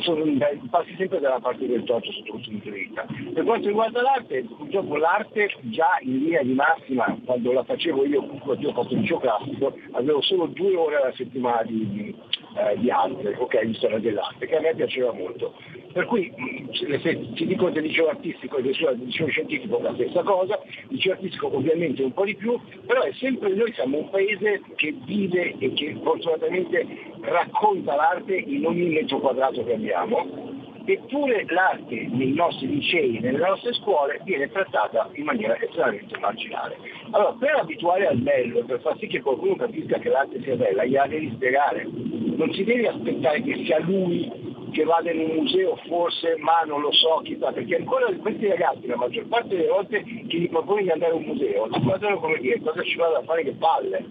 sono- passi sempre dalla parte del torto sotto questo punto di vista. Per quanto riguarda l'arte, purtroppo l'arte già in linea di massima, quando la facevo io, quando io ho fatto il liceo classico, avevo solo due ore alla settimana di, di, eh, di arte, ok, di storia dell'arte, che a me piaceva molto. Per cui mh, se, se ti dico del liceo artistico e del liceo scientifico la stessa cosa, il liceo artistico ovviamente un po' di più, però è sempre noi siamo un paese che vive e che fortunatamente racconta l'arte in ogni metro quadrato che abbiamo, eppure l'arte nei nostri licei, nelle nostre scuole viene trattata in maniera estremamente marginale. Allora, per abituare al bello, per far sì che qualcuno capisca che l'arte sia bella, gliela devi spiegare. Non si deve aspettare che sia lui che vada in un museo forse, ma non lo so, chissà, perché ancora questi ragazzi, la maggior parte delle volte che gli proponi di andare a un museo, ti guardano come dire cosa ci vado a fare che palle.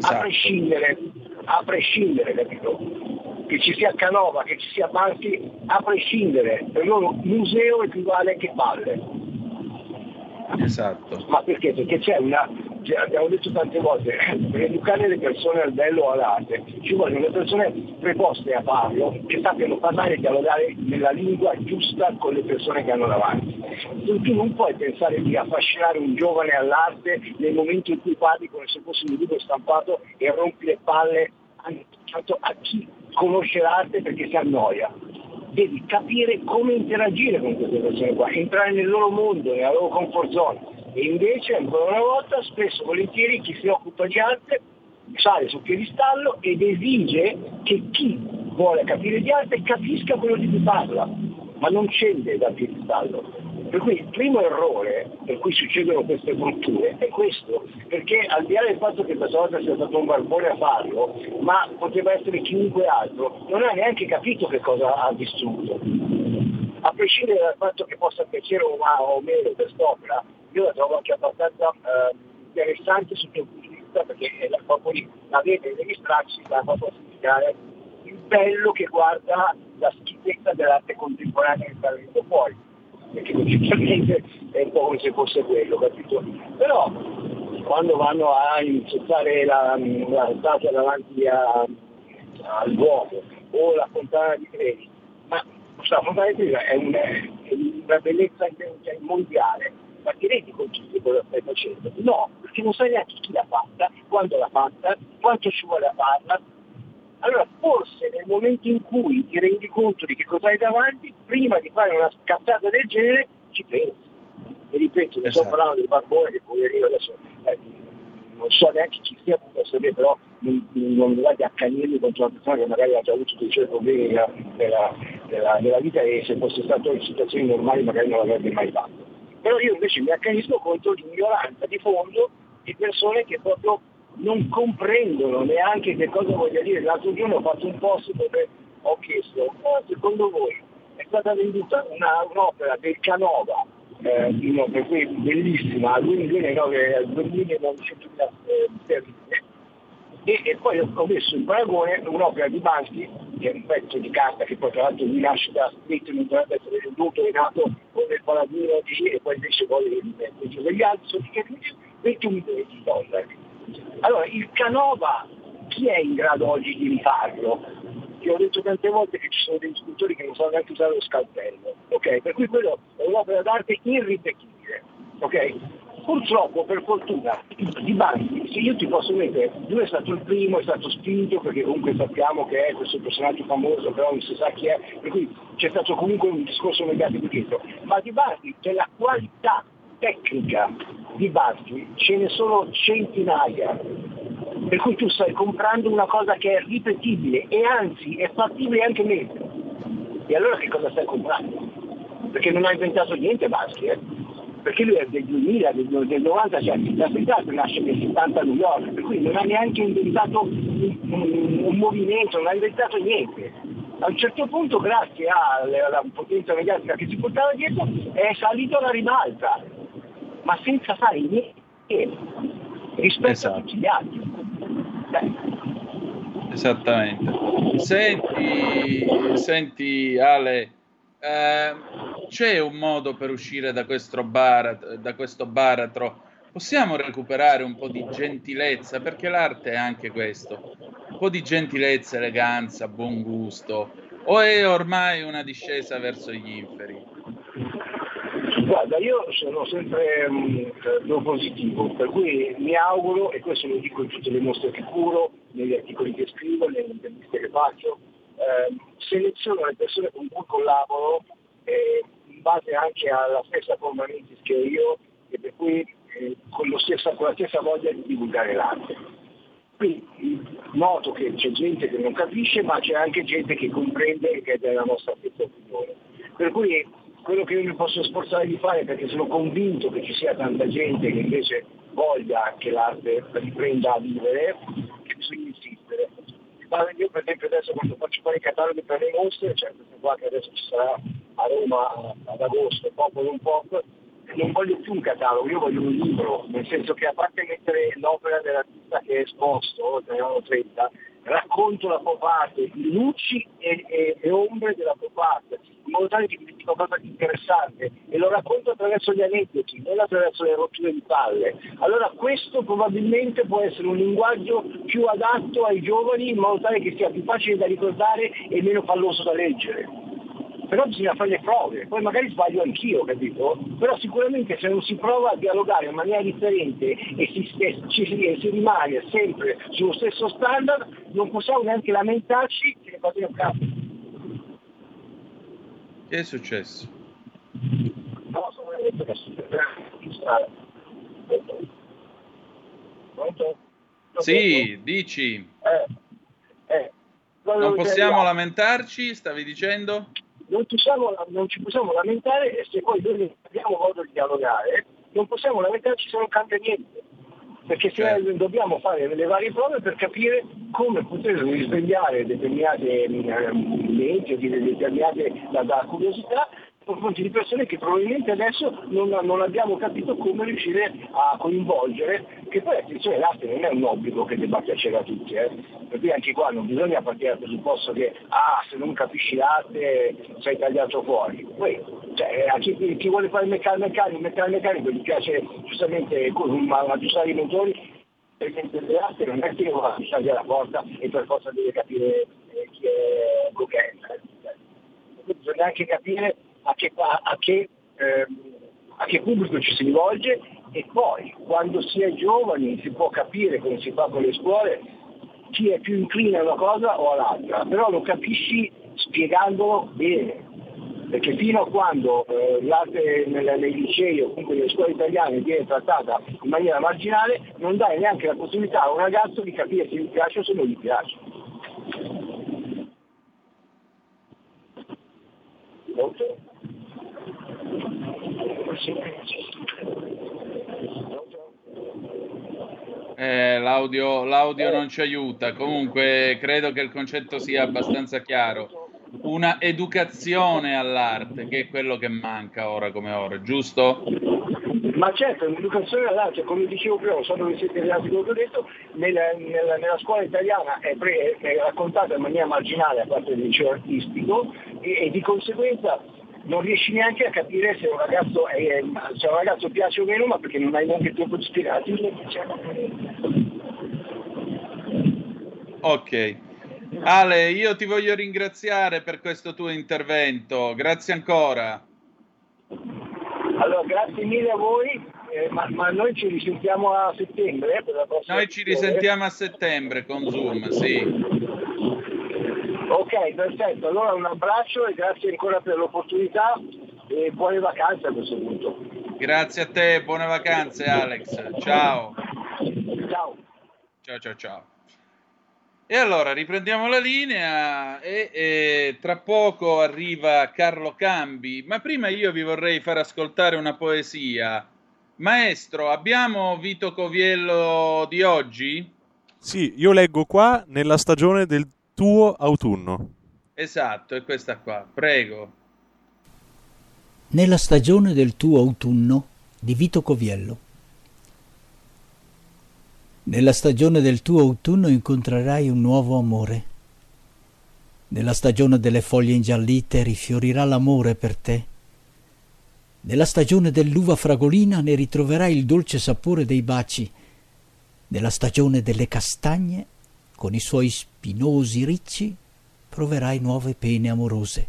A prescindere, a prescindere, capito? Che ci sia Canova, che ci sia Banfi, a prescindere, per loro museo equivale che palle. Esatto. Ma perché? Perché c'è una, cioè, abbiamo detto tante volte, per educare le persone al bello o all'arte ci vogliono le persone preposte a farlo, che sappiano parlare e dialogare nella lingua giusta con le persone che hanno davanti. Tu, tu non puoi pensare di affascinare un giovane all'arte nel momento in cui parli come se fosse un libro stampato e rompi le palle a chi conosce l'arte perché si annoia devi capire come interagire con queste persone qua, entrare nel loro mondo, nella loro comfort zone. E invece, ancora una volta, spesso volentieri chi si occupa di arte sale sul piedistallo ed esige che chi vuole capire di arte capisca quello di cui parla, ma non scende dal piedistallo. Per cui il primo errore per cui succedono queste brutture è questo, perché al di là del fatto che questa volta sia stato un barbone a farlo, ma poteva essere chiunque altro, non ha neanche capito che cosa ha distrutto. A prescindere dal fatto che possa piacere o, meno quest'opera, io la trovo anche abbastanza eh, interessante sotto il punto di vista perché la, proprio lì, la vede degli stracci va proprio a significare il bello che guarda la schifezza dell'arte contemporanea che sta venendo fuori perché logicamente è un po' come se fosse quello, capito? Però quando vanno a incettare la, la statua davanti a- al Duomo o la fontana di Trevi, ma la fontana di Trevi è, un- è una bellezza mondiale, ma ti rendi conto di che stai facendo? No, perché non sai neanche chi l'ha fatta, quando l'ha fatta, quanto ci vuole a farla. Allora forse nel momento in cui ti rendi conto di che cosa hai davanti, prima di fare una scattata del genere, ci pensi. E ripeto, ne sto Esatto. parlando di Barbone che poverino adesso eh, non so neanche chi sia potuto sapere, però non, non guardi accanirmi contro una persona che magari ha già avuto dei suoi problemi nella, nella- nella- nella vita e se fosse stato in situazioni normali magari non l'avrebbe mai fatto. Però io invece mi accanisco contro l'ignoranza di fondo di persone che proprio non comprendono neanche che cosa voglia dire. L'altro giorno ho fatto un post dove ho chiesto, "Ma secondo voi è stata venduta una- un'opera del Canova, eh, uno per cui bellissima, a 2 milioni e 9 a 2 milioni e 900 mila eh, sterline, e, poi ho messo in paragone un'opera di Banksy, che è un pezzo di carta che poi tra l'altro mi nasce da scritto non dovrebbe essere venduto, è nato con il paladino di e poi invece poi invece degli altri sono di 21 milioni di dollari. Allora il Canova chi è in grado oggi di rifarlo? Io ho detto tante volte che ci sono degli scultori che non sanno neanche usare lo scalpello, ok? Per cui quello è un'opera d'arte irripetibile, ok? Purtroppo, per fortuna, di Banksy, se io ti posso mettere, lui è stato il primo, è stato spinto, perché comunque sappiamo che è questo personaggio famoso, però non si sa chi è, per cui c'è stato comunque un discorso mediatico dietro. Ma di Banksy c'è la qualità tecnica di Banksy, ce ne sono centinaia, per cui tu stai comprando una cosa che è ripetibile e anzi è fattibile anche meglio. E allora che cosa stai comprando? Perché non ha inventato niente Baschi, eh? perché lui è del 2000, del, del 90, cioè la art nasce nel 70 a New York, per cui non ha neanche inventato un, un- un movimento, non ha inventato niente. A un certo punto, grazie alla, alla potenza mediatica che si portava dietro, è salito alla ribalta, ma senza fare niente rispetto a tutti gli altri. Esattamente. Senti, senti Ale, eh, c'è un modo per uscire da questo, bar, da questo baratro? Possiamo recuperare un po' di gentilezza, perché l'arte è anche questo, un po' di gentilezza, eleganza, buon gusto, o è ormai una discesa verso gli inferi? Guarda, io sono sempre um, propositivo, per cui mi auguro, e questo lo dico in tutte le mostre che curo, negli articoli che scrivo, nelle interviste che faccio, ehm, seleziono le persone con cui collaboro eh, in base anche alla stessa forma mentis che io e per cui eh, con, lo stessa, con la stessa voglia di divulgare l'arte. Quindi noto che c'è gente che non capisce, ma c'è anche gente che comprende e che è della nostra stessa opinione. Per cui quello che io mi posso sforzare di fare, perché sono convinto che ci sia tanta gente che invece voglia che l'arte riprenda a vivere, che bisogna insistere. Io per esempio adesso quando faccio fare i cataloghi per le mostre, cioè questo qua che adesso ci sarà a Roma ad agosto, Popolo un Pop, non voglio più un catalogo, io voglio un libro, nel senso che a parte mettere l'opera dell'artista che è esposto, ne ho 30, racconto la pop art, luci e, e- e ombre della pop art, in modo tale che diventi qualcosa di interessante e lo racconto attraverso gli aneddoti, non attraverso le rotture di palle. Allora questo probabilmente può essere un linguaggio più adatto ai giovani in modo tale che sia più facile da ricordare e meno falloso da leggere però bisogna fare le prove, poi magari sbaglio anch'io, capito? Però sicuramente se non si prova a dialogare in maniera differente e si, e ci si, si rimane sempre sullo stesso standard, non possiamo neanche lamentarci che le cose non cambiano. Che è successo? No, sono detto che strada. Pronto? Sì, dici. Eh, eh. Non possiamo lamentarci, stavi dicendo? Non, ci siamo- non ci possiamo lamentare e se poi noi abbiamo modo di dialogare, non possiamo lamentarci se non cambia niente. Perché se dobbiamo fare le varie prove per capire come poter risvegliare determinate eh, di- determinate da, da curiosità confronti di persone che probabilmente adesso non, non abbiamo capito come riuscire a coinvolgere che poi attenzione l'arte non è un obbligo che debba piacere a tutti, eh. per cui anche qua non bisogna partire dal presupposto che ah, se non capisci l'arte sei tagliato fuori. Poi cioè, a chi, chi vuole fare il meccanico, meccanico, meccanico, gli piace giustamente aggiustare i motori, perché l'arte non è che va a fissargli alla porta e per forza deve capire eh, chi è Gauguin. Bisogna anche capire a che, a, che ehm, a che pubblico ci si rivolge e poi quando si è giovani si può capire come si fa con le scuole chi è più incline a una cosa o all'altra, però lo capisci spiegandolo bene, perché fino a quando eh, l'arte nei licei o comunque nelle scuole italiane viene trattata in maniera marginale, non dai neanche la possibilità a un ragazzo di capire se gli piace o se non gli piace. Pronto? Eh, l'audio, l'audio non ci aiuta. Comunque, credo che il concetto sia abbastanza chiaro. Una educazione all'arte, che è quello che manca ora come ora, giusto? Ma certo, l'educazione all'arte, come dicevo prima, so dove siete arrivati che ho detto, nella, nella- nella scuola italiana è, pre- è raccontata in maniera marginale a parte del liceo artistico e, e di conseguenza non riesci neanche a capire se un ragazzo, è- se un ragazzo piace o meno, ma perché non hai neanche tempo di spiegarti. Ok. Ale, io ti voglio ringraziare per questo tuo intervento. Grazie ancora. Allora, grazie mille a voi, eh, ma, ma noi ci risentiamo a settembre. eh, per la prossima Noi ci risentiamo a settembre con Zoom, sì. Ok, perfetto. Allora un abbraccio e grazie ancora per l'opportunità e buone vacanze a questo punto. Grazie a te, buone vacanze Alex. Ciao. Ciao. Ciao ciao ciao. E allora riprendiamo la linea e, e tra poco arriva Carlo Cambi, ma prima io vi vorrei far ascoltare una poesia. Maestro, abbiamo Vito Coviello di oggi? Sì, io leggo qua nella stagione del tuo autunno. Esatto, è questa qua. Prego. Nella stagione del tuo autunno di Vito Coviello. Nella stagione del tuo autunno incontrerai un nuovo amore. Nella stagione delle foglie ingiallite rifiorirà l'amore per te. Nella stagione dell'uva fragolina ne ritroverai il dolce sapore dei baci. Nella stagione delle castagne, con i suoi spinosi ricci, proverai nuove pene amorose.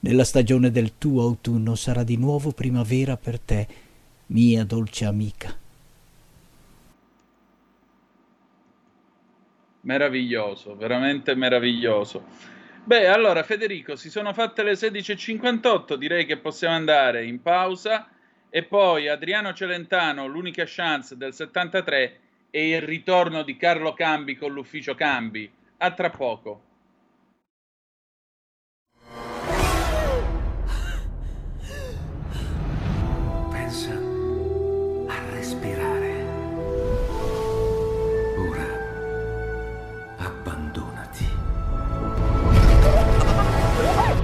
Nella stagione del tuo autunno sarà di nuovo primavera per te, mia dolce amica. Meraviglioso, veramente meraviglioso. Beh, allora Federico, si sono fatte le 16.58, direi che possiamo andare in pausa e poi Adriano Celentano, l'unica chance del 73 e il ritorno di Carlo Cambi con l'ufficio Cambi. A tra poco. Pensa a respirare. Ora abbandonati.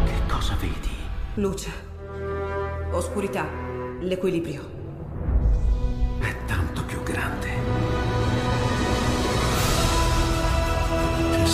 Che cosa vedi? Luce. Oscurità. L'equilibrio.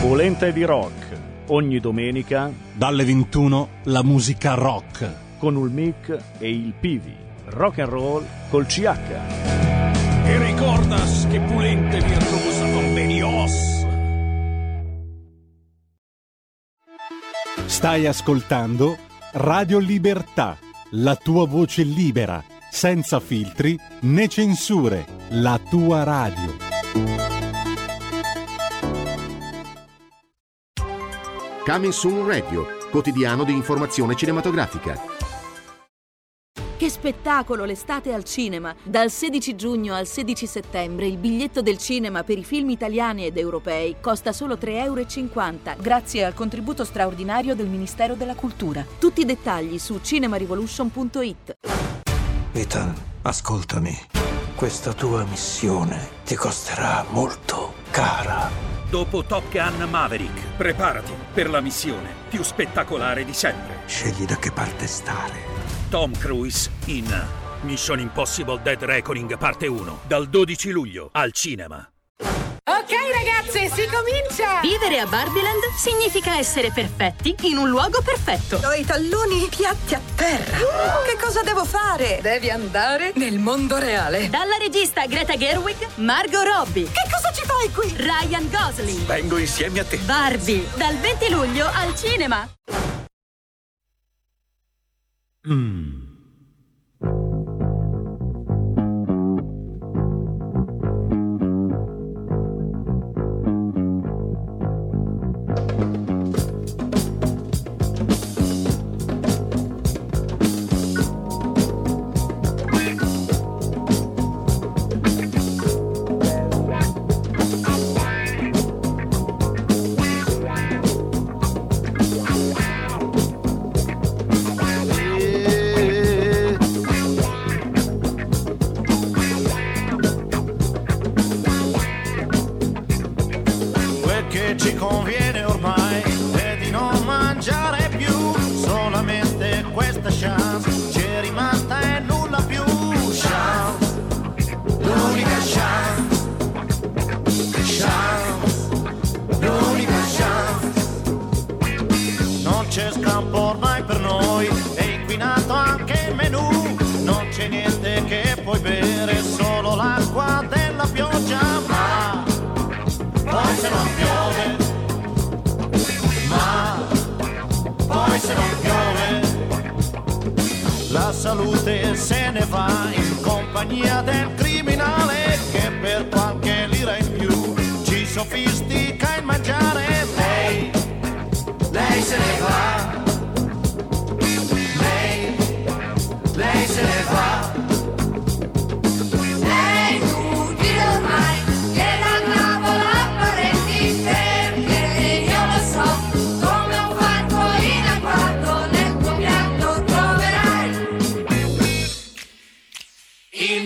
Polenta di rock. Ogni domenica Dalle 21 la musica rock. con il mic e il Pivi. Rock and roll col CH. E ricordas che pulente virtuosa convenios. Stai ascoltando Radio Libertà, la tua voce libera, senza filtri né censure, la tua radio. Coming Soon Radio, quotidiano di informazione cinematografica. Che spettacolo l'estate al cinema! Dal 16 giugno al 16 settembre il biglietto del cinema per i film italiani ed europei costa solo 3,50 euro grazie al contributo straordinario del Ministero della Cultura. Tutti i dettagli su cinemarevolution.it. Ethan, ascoltami. Questa tua missione ti costerà molto cara. Dopo Top Gun Maverick, preparati per la missione più spettacolare di sempre. Scegli da che parte stare. Tom Cruise in Mission Impossible Dead Reckoning parte 1 dal 12 luglio al cinema. Ok ragazze, si comincia! Vivere a Barbieland significa essere perfetti in un luogo perfetto. Ho i talloni piatti a terra. Che cosa devo fare? Devi andare nel mondo reale. Dalla regista Greta Gerwig, Margot Robbie. Che cosa ci fai qui? Ryan Gosling. Vengo insieme a te. Barbie, dal 20 luglio al cinema. Quel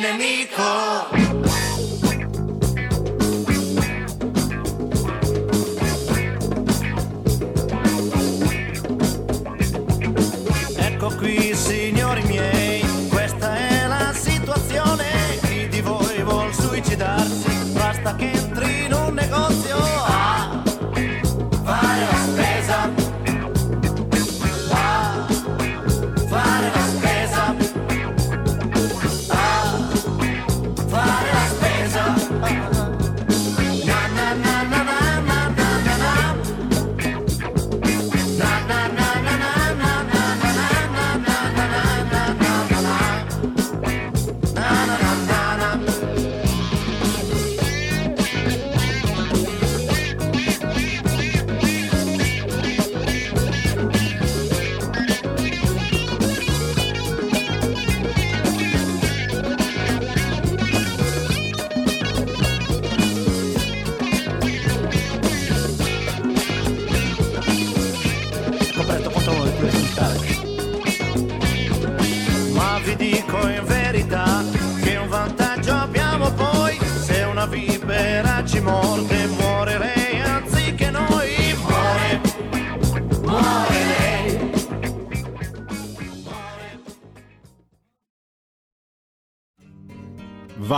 enemigo.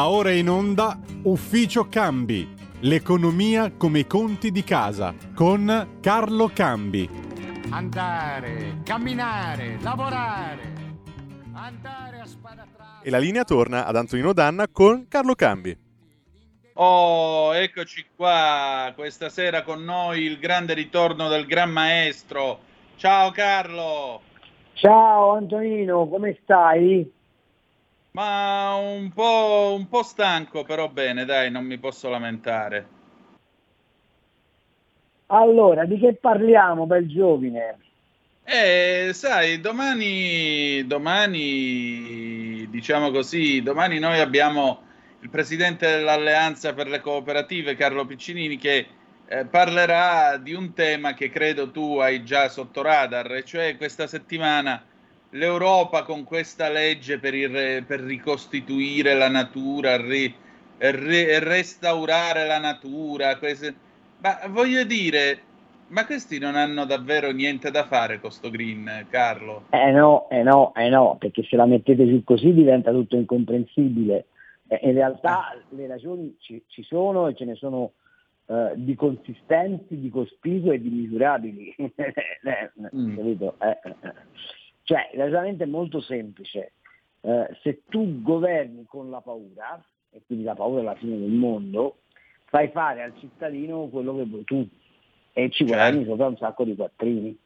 Va ora in onda Ufficio Cambi, l'economia come i conti di casa, con Carlo Cambi. Andare, camminare, lavorare, andare a sparatrare. E la linea torna ad Antonino Danna con Carlo Cambi. Oh, eccoci qua. Questa sera con noi il grande ritorno del gran maestro. Ciao Carlo. Ciao Antonino, come stai? Ma un po', un po' stanco, però bene, dai, non mi posso lamentare. Allora, di che parliamo, bel giovine? Eh, sai, domani, domani diciamo così, domani noi abbiamo il presidente dell'Alleanza per le Cooperative, Carlo Piccinini, che eh, parlerà di un tema che credo tu hai già sotto radar, cioè questa settimana l'Europa con questa legge per, il- per ricostituire la natura, ri- re- restaurare la natura. queste- Ma voglio dire, ma questi non hanno davvero niente da fare con sto green, Carlo? Eh no, eh no, eh no, perché se la mettete giù così diventa tutto incomprensibile. Eh, in realtà le ragioni ci, ci sono e ce ne sono eh, di consistenti, di cospicuo e di misurabili. Eh, Cioè, ragionamento è molto semplice. Eh, se tu governi con la paura, e quindi la paura è la fine del mondo, fai fare al cittadino quello che vuoi tu e ci guadagni sopra un sacco di quattrini,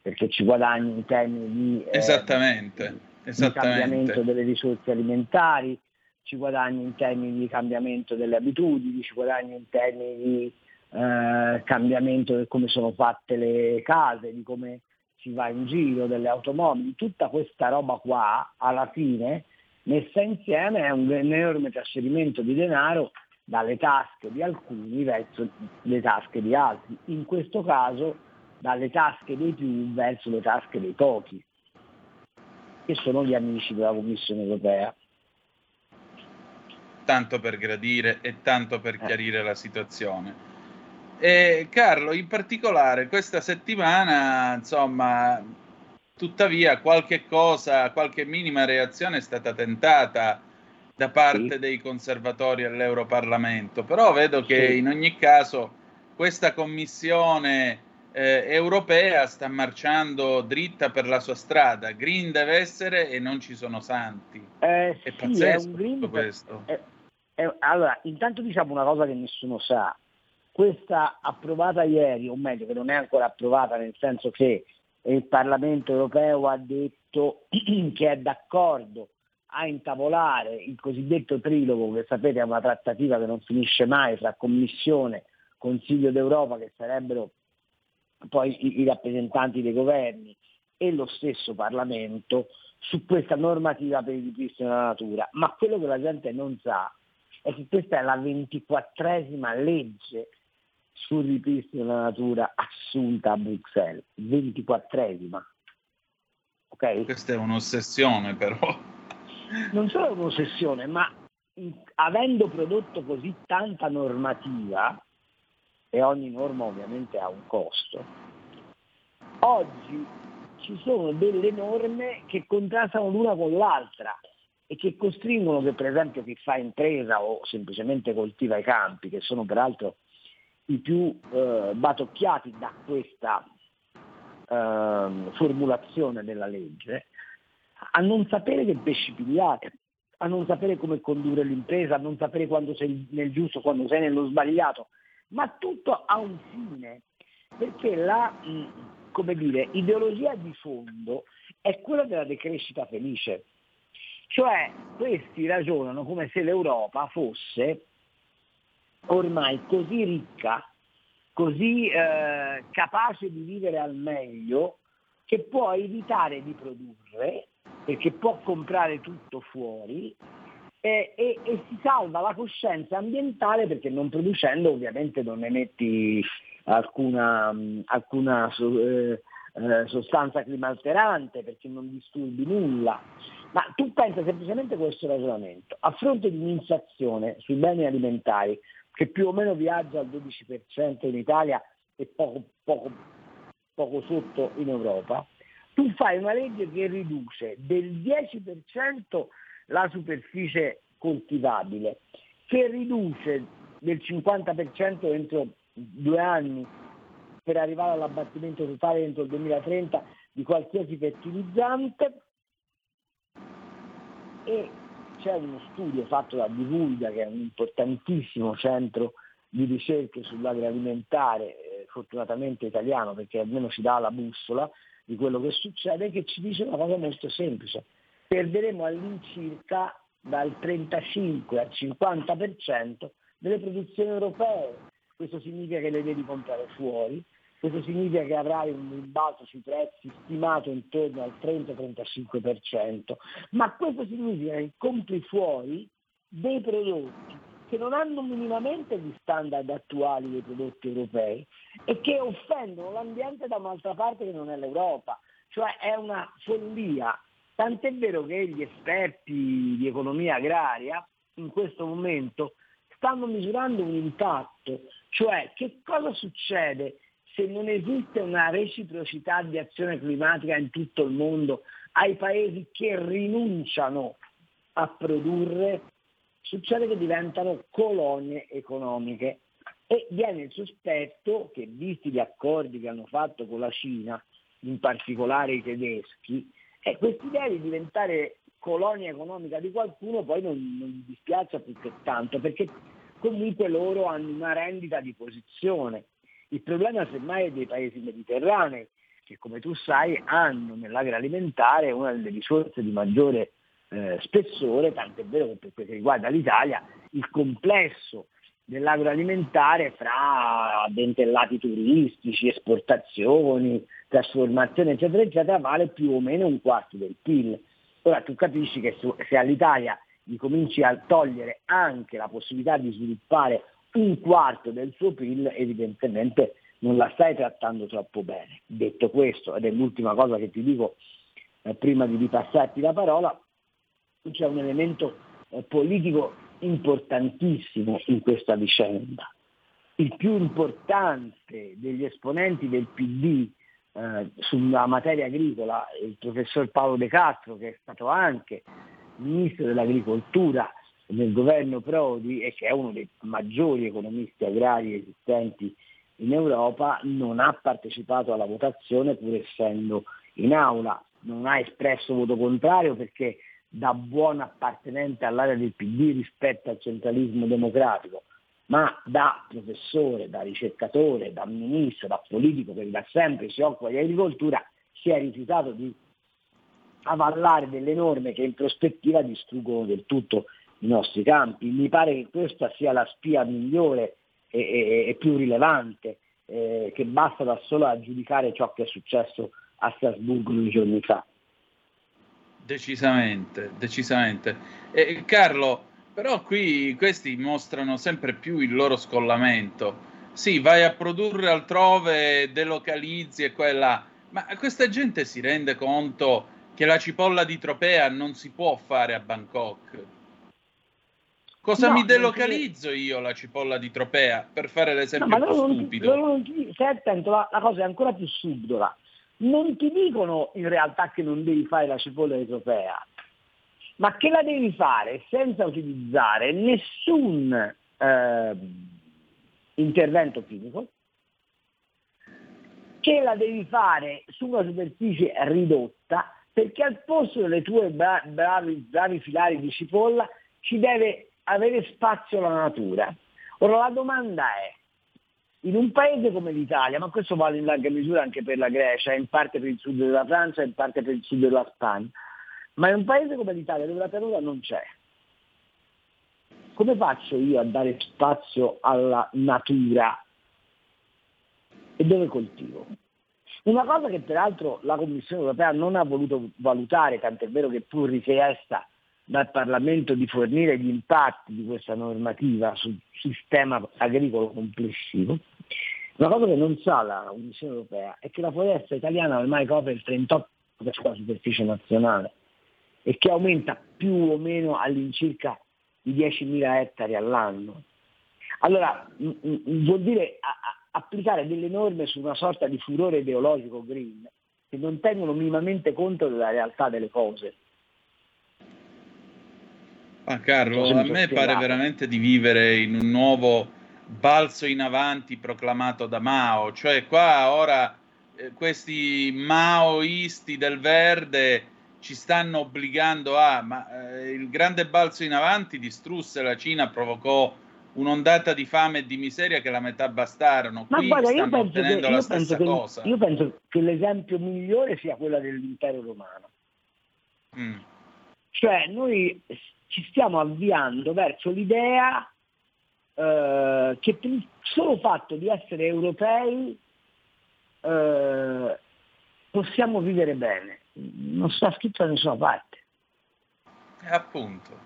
perché ci guadagni in termini di, eh, Esattamente, di esattamente. cambiamento delle risorse alimentari, ci guadagni in termini di cambiamento delle abitudini, ci guadagni in termini di eh, cambiamento di come sono fatte le case, di come si va in giro, delle automobili, tutta questa roba qua alla fine messa insieme è un enorme trasferimento di denaro dalle tasche di alcuni verso le tasche di altri, in questo caso dalle tasche dei più verso le tasche dei pochi, che sono gli amici della Commissione europea. tanto per gradire e tanto per chiarire la situazione. E Carlo, in particolare questa settimana, insomma, tuttavia qualche cosa, qualche minima reazione è stata tentata da parte dei conservatori all'Europarlamento, però vedo che Sì. in ogni caso questa commissione eh, europea sta marciando dritta per la sua strada. Green deve essere e non ci sono santi. Eh, È sì, pazzesco un green questo. è- è- allora, intanto diciamo una cosa che nessuno sa. Questa approvata ieri, o meglio che non è ancora approvata, nel senso che il Parlamento europeo ha detto che è d'accordo a intavolare il cosiddetto trilogo, che sapete è una trattativa che non finisce mai tra Commissione, Consiglio d'Europa, che sarebbero poi i, i rappresentanti dei governi e lo stesso Parlamento su questa normativa per il ripristino della natura. Ma quello che la gente non sa è che questa è la ventiquattresima legge sul ripristino della natura assunta a Bruxelles. Ventiquattresima. Ok? Questa è un'ossessione però. non solo un'ossessione, ma avendo prodotto così tanta normativa, e ogni norma ovviamente ha un costo, oggi ci sono delle norme che contrastano l'una con l'altra e che costringono che per esempio chi fa impresa o semplicemente coltiva i campi, che sono peraltro i più eh, batocchiati da questa ehm, formulazione della legge, a non sapere che pesci pigliare, a non sapere come condurre l'impresa, a non sapere quando sei nel giusto, quando sei nello sbagliato, ma tutto ha un fine, perché la come dire, ideologia di fondo è quella della decrescita felice. Cioè questi ragionano come se l'Europa fosse ormai così ricca, così eh, capace di vivere al meglio, che può evitare di produrre, perché può comprare tutto fuori, e, e- e si salva la coscienza ambientale perché non producendo ovviamente non emetti alcuna, mh, alcuna eh, eh, sostanza climalterante perché non disturbi nulla. Ma tu pensa semplicemente a questo ragionamento, a fronte di un'inflazione sui beni alimentari che più o meno viaggia al 12% in Italia e poco, poco, poco sotto in Europa, tu fai una legge che riduce del 10% la superficie coltivabile, che riduce del 50% entro due anni per arrivare all'abbattimento totale entro il 2030 di qualsiasi fertilizzante e c'è uno studio fatto da Divulga che è un importantissimo centro di ricerche sull'agroalimentare, eh, fortunatamente italiano perché almeno ci dà la bussola di quello che succede, che ci dice una cosa molto semplice. Perderemo all'incirca dal 35 al 50% delle produzioni europee. Questo significa che le devi comprare fuori, Questo significa che avrai un rimbalzo sui prezzi stimato intorno al 30-35%, ma questo significa che compri fuori dei prodotti che non hanno minimamente gli standard attuali dei prodotti europei e che offendono l'ambiente da un'altra parte che non è l'Europa. Cioè è una follia. Tant'è vero che gli esperti di economia agraria in questo momento stanno misurando un impatto, cioè che cosa succede se non esiste una reciprocità di azione climatica in tutto il mondo ai paesi che rinunciano a produrre, succede che diventano colonie economiche e viene il sospetto che, visti gli accordi che hanno fatto con la Cina, in particolare i tedeschi, e questa idea di diventare colonia economica di qualcuno poi non, non dispiace più che tanto, perché comunque loro hanno una rendita di posizione. Il problema semmai è dei paesi mediterranei, che come tu sai hanno nell'agroalimentare una delle risorse di maggiore eh, spessore, tant'è vero che per quel che riguarda l'Italia il complesso dell'agroalimentare fra addentellati turistici, esportazioni, trasformazione eccetera eccetera vale più o meno un quarto del PIL. Ora tu capisci che se all'Italia gli cominci a togliere anche la possibilità di sviluppare un quarto del suo PIL, evidentemente non la stai trattando troppo bene. Detto questo, ed è l'ultima cosa che ti dico eh, prima di ripassarti la parola, c'è un elemento eh, politico importantissimo in questa vicenda. Il più importante degli esponenti del PD eh, sulla materia agricola, il professor Paolo De Castro, che è stato anche ministro dell'agricoltura nel governo Prodi e che è uno dei maggiori economisti agrari esistenti in Europa, non ha partecipato alla votazione pur essendo in aula, non ha espresso voto contrario perché da buon appartenente all'area del PD rispetto al centralismo democratico, ma da professore, da ricercatore, da ministro, da politico che da sempre si occupa di agricoltura, si è rifiutato di avallare delle norme che in prospettiva distruggono del tutto i nostri campi. Mi pare che questa sia la spia migliore e, e, e più rilevante, eh, che basta da solo a giudicare ciò che è successo a Strasburgo due giorni fa. Decisamente, decisamente. E Carlo, però qui questi mostrano sempre più il loro scollamento. Sì, vai a produrre altrove, delocalizzi e quella, ma questa gente si rende conto che la cipolla di Tropea non si può fare a Bangkok. Cosa No, mi non delocalizzo io la cipolla di Tropea per fare No, l'esempio non ti, stupido? loro non ti- stai attento, la, la cosa è ancora più subdola. Non ti dicono in realtà che non devi fare la cipolla europea, ma che la devi fare senza utilizzare nessun eh, intervento chimico, che la devi fare su una superficie ridotta, perché al posto delle tue bra- bravi, bravi filari di cipolla ci deve avere spazio la natura. Ora la domanda è, in un paese come l'Italia, ma questo vale in larga misura anche per la Grecia, in parte per il sud della Francia, in parte per il sud della Spagna, ma in un paese come l'Italia dove la pianura non c'è, come faccio io a dare spazio alla natura e dove coltivo? Una cosa che peraltro la Commissione europea non ha voluto valutare, tant'è vero che pur richiesta dal Parlamento di fornire gli impatti di questa normativa sul sistema agricolo complessivo, una cosa che non sa la Commissione europea è che la foresta italiana ormai copre il 38% della superficie nazionale e che aumenta più o meno all'incirca di 10.000 ettari all'anno. Allora m- m- vuol dire a- a- applicare delle norme su una sorta di furore ideologico green che non tengono minimamente conto della realtà delle cose. Ma Carlo, a me pare veramente di vivere in un nuovo balzo in avanti proclamato da Mao, cioè qua ora eh, questi maoisti del verde ci stanno obbligando a, ma eh, il grande balzo in avanti distrusse la Cina, provocò un'ondata di fame e di miseria che la metà bastarono. Ma Qui guarda, io penso, che, io, stessa penso che, cosa. io penso che l'esempio migliore sia quello dell'impero romano. Mm. Cioè noi ci stiamo avviando verso l'idea eh, che per il solo fatto di essere europei eh, possiamo vivere bene. Non sta scritto da nessuna parte. E appunto.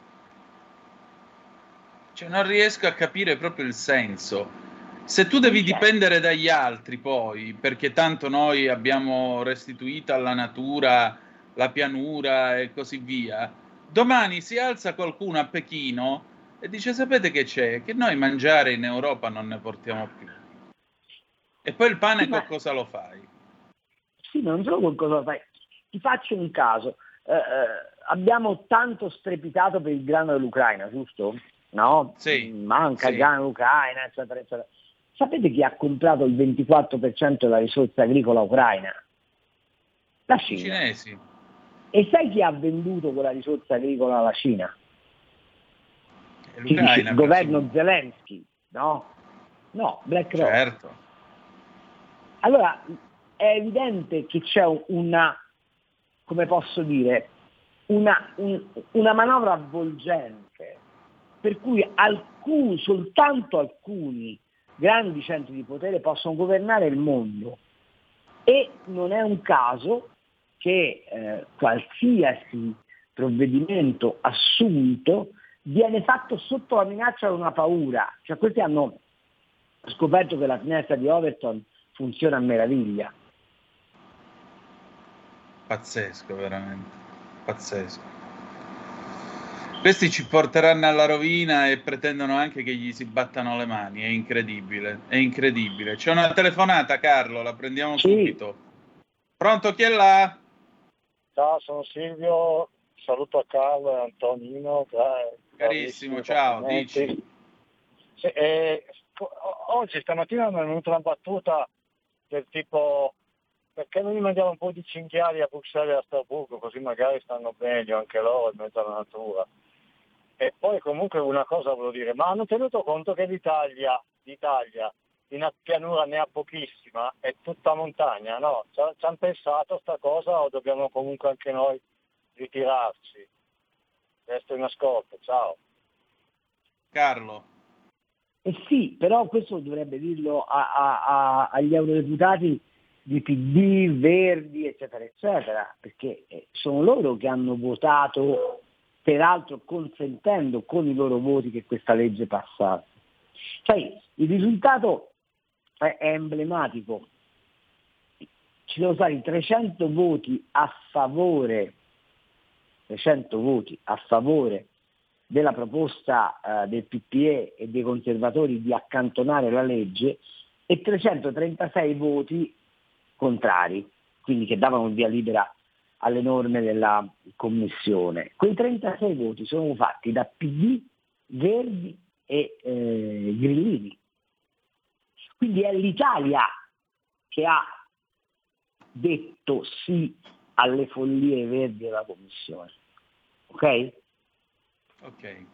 Cioè, non riesco a capire proprio il senso. Se tu devi dipendere dagli altri poi, perché tanto noi abbiamo restituito alla natura la pianura e così via, domani si alza qualcuno a Pechino e dice sapete che c'è? Che noi mangiare in Europa non ne portiamo più. E poi il pane Sì, ma- con cosa lo fai? Sì, non solo qualcosa da fare. Ti faccio un caso. Eh, eh, abbiamo tanto strepitato per il grano dell'Ucraina, giusto? No? Sì. Manca Sì. il grano dell'Ucraina, eccetera, eccetera. Sapete chi ha comprato il 24% della risorsa agricola ucraina? La I Cina. cinesi. E sai chi ha venduto quella risorsa agricola alla Cina? Dice il governo Zelensky, no? No, BlackRock. Certo. Allora, è evidente che c'è un- una, come posso dire, una, un- una manovra avvolgente, per cui alcuni, soltanto alcuni grandi centri di potere possono governare il mondo. E non è un caso che eh, qualsiasi provvedimento assunto viene fatto sotto la minaccia di una paura. Cioè questi hanno scoperto che la finestra di Overton funziona a meraviglia. Pazzesco, veramente. Pazzesco. Questi ci porteranno alla rovina e pretendono anche che gli si battano le mani. È incredibile, è incredibile. C'è una telefonata, Carlo, la prendiamo subito. Pronto, chi è là? Ciao, sono Silvio, saluto a Carlo e Antonino. gra- Carissimo, ciao, dici. Sì, eh, oggi, stamattina, mi è venuta una battuta del tipo perché non gli mandiamo un po' di cinghiali a Bruxelles e a Strasburgo, così magari stanno meglio anche loro in mezzo alla natura. E poi comunque una cosa volevo dire, ma hanno tenuto conto che l'Italia, l'Italia in pianura ne ha pochissima, è tutta montagna, no? Ci ha- ci hanno pensato a sta cosa o dobbiamo comunque anche noi ritirarci? Resto in ascolto, ciao. Carlo. Eh sì, però questo dovrebbe dirlo a- a- a- agli eurodeputati di PD, Verdi, eccetera, eccetera, perché eh, sono loro che hanno votato, peraltro consentendo con i loro voti che questa legge passasse. Sai, il risultato è, emblematico. Ci sono stati 300 voti a favore, 300 voti a favore della proposta eh, del PPE e dei conservatori di accantonare la legge e 336 voti contrari, quindi che davano via libera alle norme della Commissione. Quei 36 voti sono fatti da PD, Verdi e eh, Grillini. Quindi è l'Italia che ha detto sì alle follie verdi della Commissione. Ok? Ok.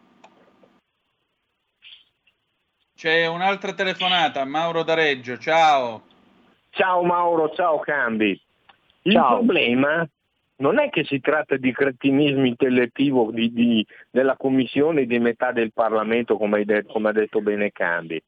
C'è un'altra telefonata, Mauro da Reggio, ciao. Ciao Mauro, ciao Cambi. Il Ciao. problema non è che si tratta di cretinismo intellettivo di- di- della commissione di metà del Parlamento, come, hai detto- come ha detto bene Cambi.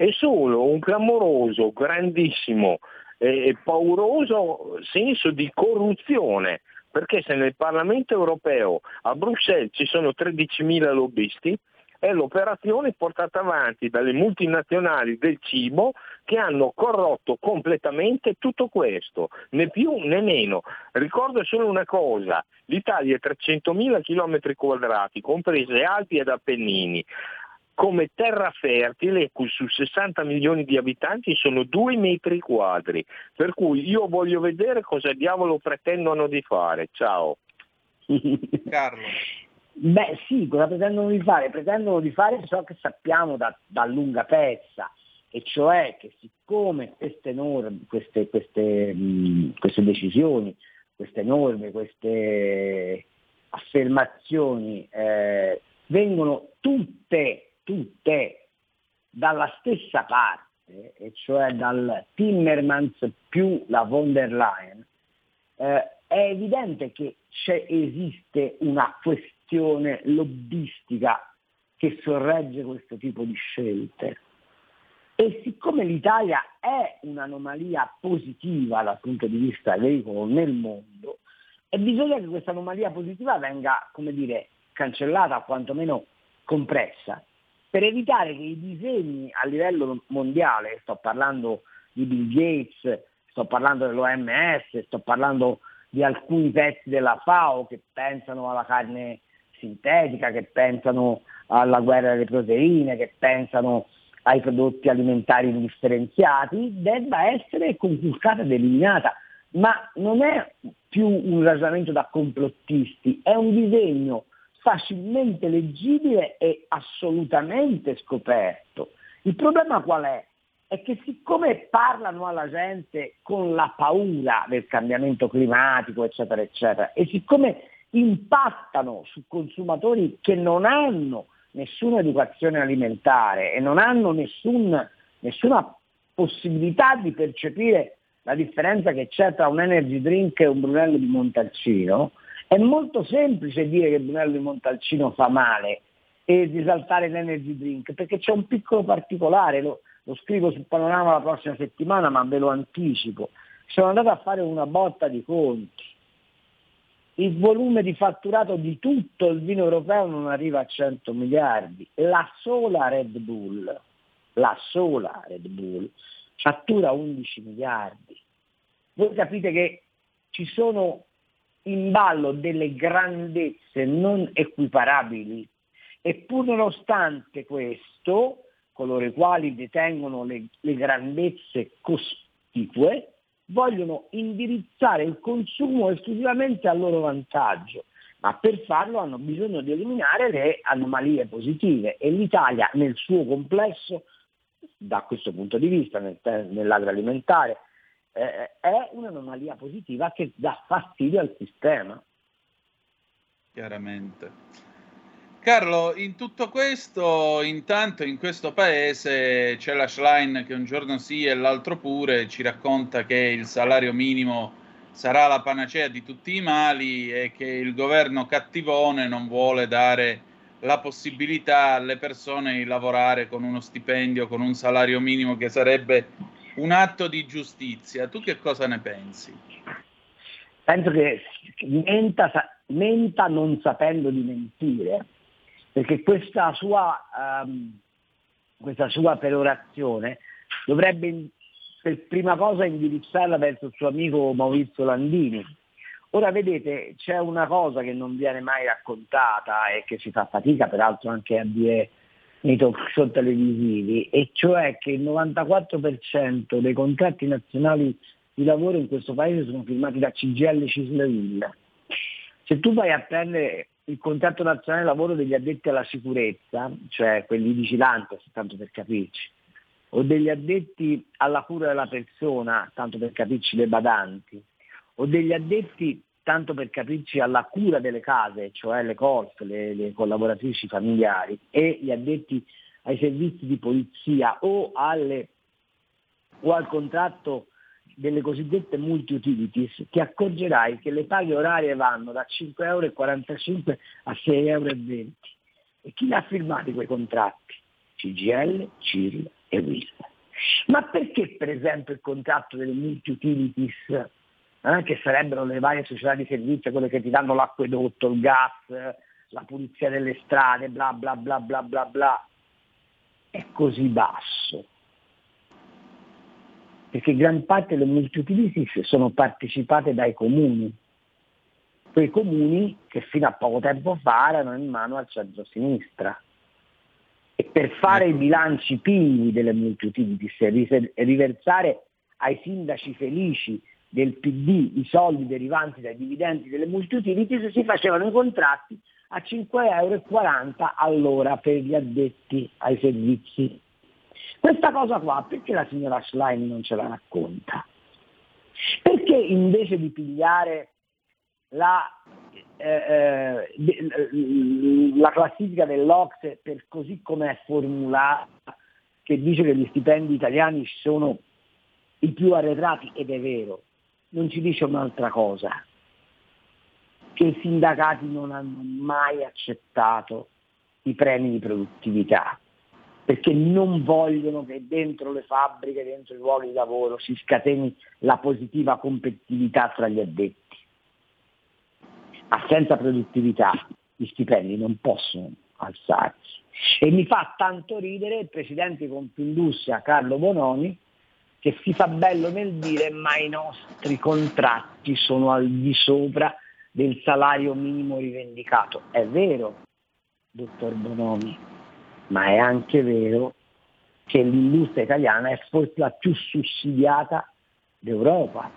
È solo un clamoroso, grandissimo e pauroso senso di corruzione, perché se nel Parlamento europeo a Bruxelles ci sono 13.000 lobbisti, è l'operazione portata avanti dalle multinazionali del cibo che hanno corrotto completamente tutto questo, né più né meno. Ricordo solo una cosa, l'Italia è 300.000 km quadrati, comprese Alpi ed Appennini. Come terra fertile su 60 milioni di abitanti sono 2 metri quadri, per cui io voglio vedere cosa diavolo pretendono di fare. Ciao. Carlo. Beh sì, cosa pretendono di fare? Pretendono di fare ciò che sappiamo da, da lunga pezza, e cioè che siccome queste norme, queste, queste, mh, queste decisioni, queste norme, queste affermazioni eh, vengono tutte, tutte dalla stessa parte, e cioè dal Timmermans più la von der Leyen, eh, è evidente che esiste una questione lobbistica che sorregge questo tipo di scelte. E siccome l'Italia è un'anomalia positiva dal punto di vista agricolo nel mondo, bisogna che questa anomalia positiva venga, come dire, cancellata o quantomeno compressa, per evitare che i disegni a livello mondiale, sto parlando di Bill Gates, sto parlando dell'OMS, sto parlando di alcuni pezzi della FAO che pensano alla carne sintetica, che pensano alla guerra delle proteine, che pensano ai prodotti alimentari indifferenziati, debba essere conculcata ed eliminata. Ma non è più un ragionamento da complottisti, è un disegno facilmente leggibile e assolutamente scoperto. Il problema qual è? È che siccome parlano alla gente con la paura del cambiamento climatico, eccetera, eccetera, e siccome impattano su consumatori che non hanno nessuna educazione alimentare e non hanno nessun, nessuna possibilità di percepire la differenza che c'è tra un energy drink e un Brunello di Montalcino, è molto semplice dire che Brunello di Montalcino fa male e risaltare l'energy drink, perché c'è un piccolo particolare, lo, lo scrivo sul panorama la prossima settimana, ma ve lo anticipo. Sono andato a fare una botta di conti. Il volume di fatturato di tutto il vino europeo non arriva a 100 miliardi. La sola Red Bull, la sola Red Bull, fattura 11 miliardi. Voi capite che ci sono in ballo delle grandezze non equiparabili. E pur nonostante questo, coloro i quali detengono le, le grandezze cospicue vogliono indirizzare il consumo esclusivamente a loro vantaggio, ma per farlo hanno bisogno di eliminare le anomalie positive. E l'Italia nel suo complesso, da questo punto di vista, nel, nell'agroalimentare, eh, è un'anomalia positiva che dà fastidio al sistema. Chiaramente. Carlo, in tutto questo, intanto in questo paese c'è la Schlein che un giorno sì e l'altro pure ci racconta che il salario minimo sarà la panacea di tutti i mali e che il governo cattivone non vuole dare la possibilità alle persone di lavorare con uno stipendio, con un salario minimo che sarebbe un atto di giustizia. Tu che cosa ne pensi? Penso che menta, menta non sapendo di mentire perché questa sua, um, questa sua perorazione dovrebbe per prima cosa indirizzarla verso il suo amico Maurizio Landini. Ora vedete, c'è una cosa che non viene mai raccontata e che si fa fatica peraltro anche a dire nei talk show televisivi, e cioè che il 94% dei contratti nazionali di lavoro in questo paese sono firmati da CGL Cislaville. Se tu vai a prendere il contratto nazionale lavoro degli addetti alla sicurezza, cioè quelli vigilanti, tanto per capirci, o degli addetti alla cura della persona, tanto per capirci le badanti, o degli addetti, tanto per capirci, alla cura delle case, cioè le COLF, le, le collaboratrici familiari, e gli addetti ai servizi di polizia o, alle, o al contratto delle cosiddette multi-utilities, ti accorgerai che le paghe orarie vanno da 5,45 euro a 6,20 euro. E chi li ha firmati quei contratti? CGL, CIRL e WIL. Ma perché per esempio il contratto delle multi-utilities, eh, che sarebbero le varie società di servizio, quelle che ti danno l'acquedotto, il gas, la pulizia delle strade, bla bla bla bla bla bla, è così basso? perché gran parte delle multiutilities sono partecipate dai comuni, quei comuni che fino a poco tempo fa erano in mano al centro-sinistra. E per fare i bilanci pigli delle multiutilities e riversare ai sindaci felici del PD i soldi derivanti dai dividendi delle multiutilities si facevano i contratti a 5,40 euro all'ora per gli addetti ai servizi questa cosa qua, perché la signora Schlein non ce la racconta? Perché invece di pigliare la, eh, eh, la classifica dell'Ox per così come è formulata, che dice che gli stipendi italiani sono i più arretrati, ed è vero, non ci dice un'altra cosa, che i sindacati non hanno mai accettato i premi di produttività perché non vogliono che dentro le fabbriche, dentro i luoghi di lavoro si scateni la positiva competitività tra gli addetti. Ma senza produttività gli stipendi non possono alzarsi. E mi fa tanto ridere il presidente di Confindustria Carlo Bonomi che si fa bello nel dire ma i nostri contratti sono al di sopra del salario minimo rivendicato. È vero, dottor Bonomi, ma è anche vero che l'industria italiana è forse la più sussidiata d'Europa.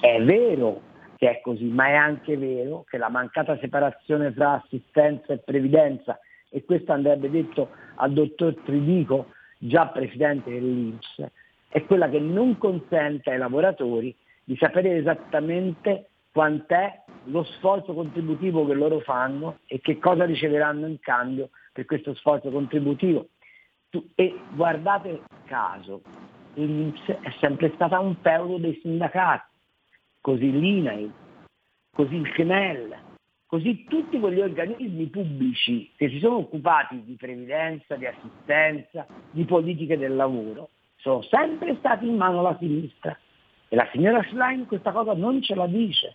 È vero che è così, ma è anche vero che la mancata separazione tra assistenza e previdenza, e questo andrebbe detto al dottor Tridico, già presidente dell'Inps, è quella che non consente ai lavoratori di sapere esattamente quant'è lo sforzo contributivo che loro fanno e che cosa riceveranno in cambio per questo sforzo contributivo. E guardate caso, l'Inps è sempre stata un feudo dei sindacati, così l'INAI, così il CNEL, così tutti quegli organismi pubblici che si sono occupati di previdenza, di assistenza, di politiche del lavoro, sono sempre stati in mano alla sinistra. E la signora Schlein questa cosa non ce la dice.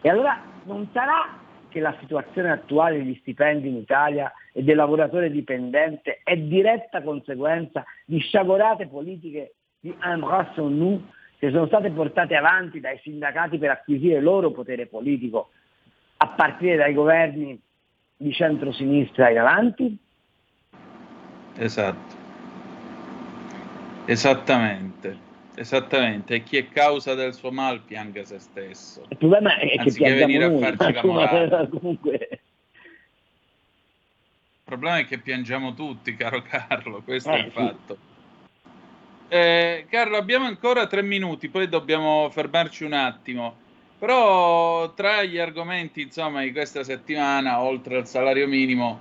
E allora non sarà che la situazione attuale degli stipendi in Italia e del lavoratore dipendente è diretta conseguenza di sciagurate politiche di embrasse nous che sono state portate avanti dai sindacati per acquisire loro potere politico a partire dai governi di centrosinistra in avanti? Esatto. Esattamente. Esattamente, e chi è causa del suo mal pianga se stesso. Il problema è che Anziché venire noi, a farci la morale. comunque Il problema è che piangiamo tutti, caro Carlo, questo Eh, è il sì. fatto. Eh, Carlo, abbiamo ancora tre minuti, poi dobbiamo fermarci un attimo. Però tra gli argomenti, insomma, di questa settimana, oltre al salario minimo,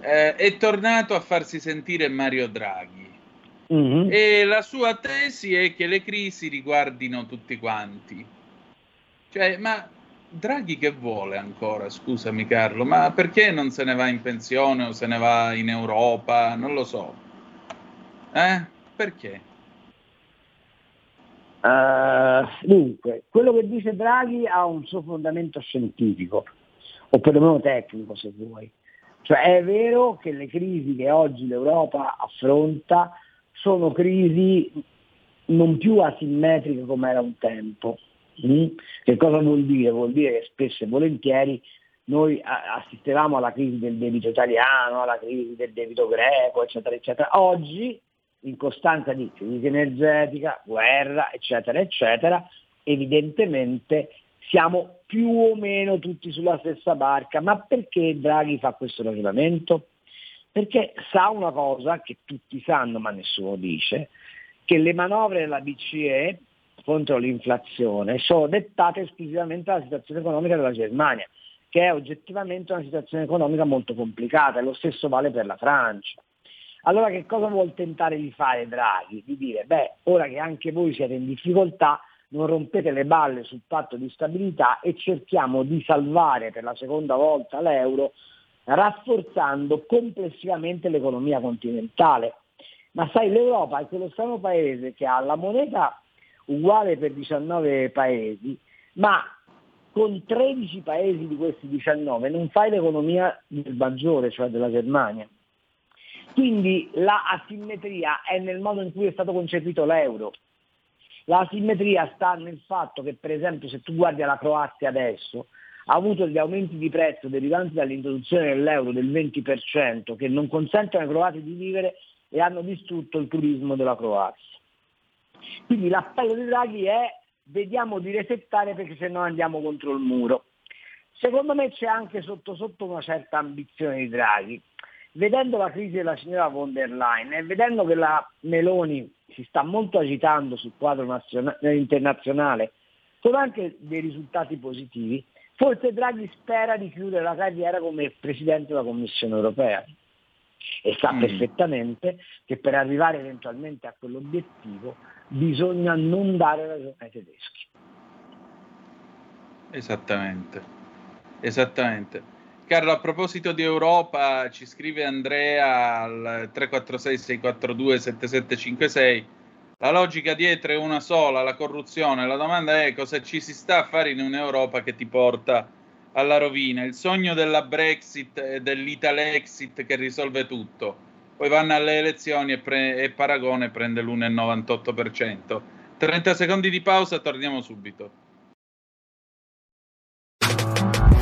eh, è tornato a farsi sentire Mario Draghi. Mhm. E la sua tesi è che le crisi riguardino tutti quanti. Cioè, ma Draghi che vuole ancora? Scusami Carlo, ma perché non se ne va in pensione o se ne va in Europa? Non lo so. Eh? Perché? Eh, dunque, quello che dice Draghi ha un suo fondamento scientifico, o perlomeno tecnico se vuoi. Cioè è vero che le crisi che oggi l'Europa affronta sono crisi non più asimmetriche come era un tempo. Mm? Che cosa vuol dire? Vuol dire che spesso e volentieri noi assistevamo alla crisi del debito italiano, alla crisi del debito greco, eccetera, eccetera. Oggi, in costanza di crisi energetica, guerra, eccetera, eccetera, evidentemente siamo più o meno tutti sulla stessa barca. Ma perché Draghi fa questo ragionamento? Perché sa una cosa che tutti sanno ma nessuno dice, che le manovre della BCE contro l'inflazione sono dettate esclusivamente dalla situazione economica della Germania, che è oggettivamente una situazione economica molto complicata, e lo stesso vale per la Francia. Allora che cosa vuol tentare di fare Draghi? Di dire, beh, ora che anche voi siete in difficoltà, non rompete le balle sul patto di stabilità e cerchiamo di salvare per la seconda volta l'euro rafforzando complessivamente l'economia continentale. Ma sai, l'Europa è quello strano paese che ha la moneta uguale per 19 paesi, ma con 13 paesi di questi 19 non fai l'economia del maggiore, cioè della Germania. Quindi la asimmetria è nel modo in cui è stato concepito l'euro. La asimmetria sta nel fatto che, per esempio, se tu guardi alla Croazia adesso, ha avuto degli aumenti di prezzo derivanti dall'introduzione dell'euro del 20% che non consentono ai croati di vivere e hanno distrutto il turismo della Croazia. Quindi l'appello di Draghi è vediamo di resettare perché se no andiamo contro il muro. Secondo me c'è anche sotto sotto una certa ambizione di Draghi. Vedendo la crisi della signora von der Leyen e vedendo che la Meloni si sta molto agitando sul quadro naziona- internazionale con anche dei risultati positivi, forse Draghi spera di chiudere la carriera come Presidente della Commissione europea e sa Mm. perfettamente che per arrivare eventualmente a quell'obiettivo bisogna non dare ragione ai tedeschi. Esattamente. Esattamente. Carlo, a proposito di Europa, ci scrive Andrea al 346-642-7756. La logica dietro è una sola, la corruzione. La domanda è cosa ci si sta a fare in un'Europa che ti porta alla rovina. Il sogno della Brexit e dell'Italexit che risolve tutto. Poi vanno alle elezioni e, pre- e Paragone prende l'1,98%. 30 secondi di pausa, torniamo subito.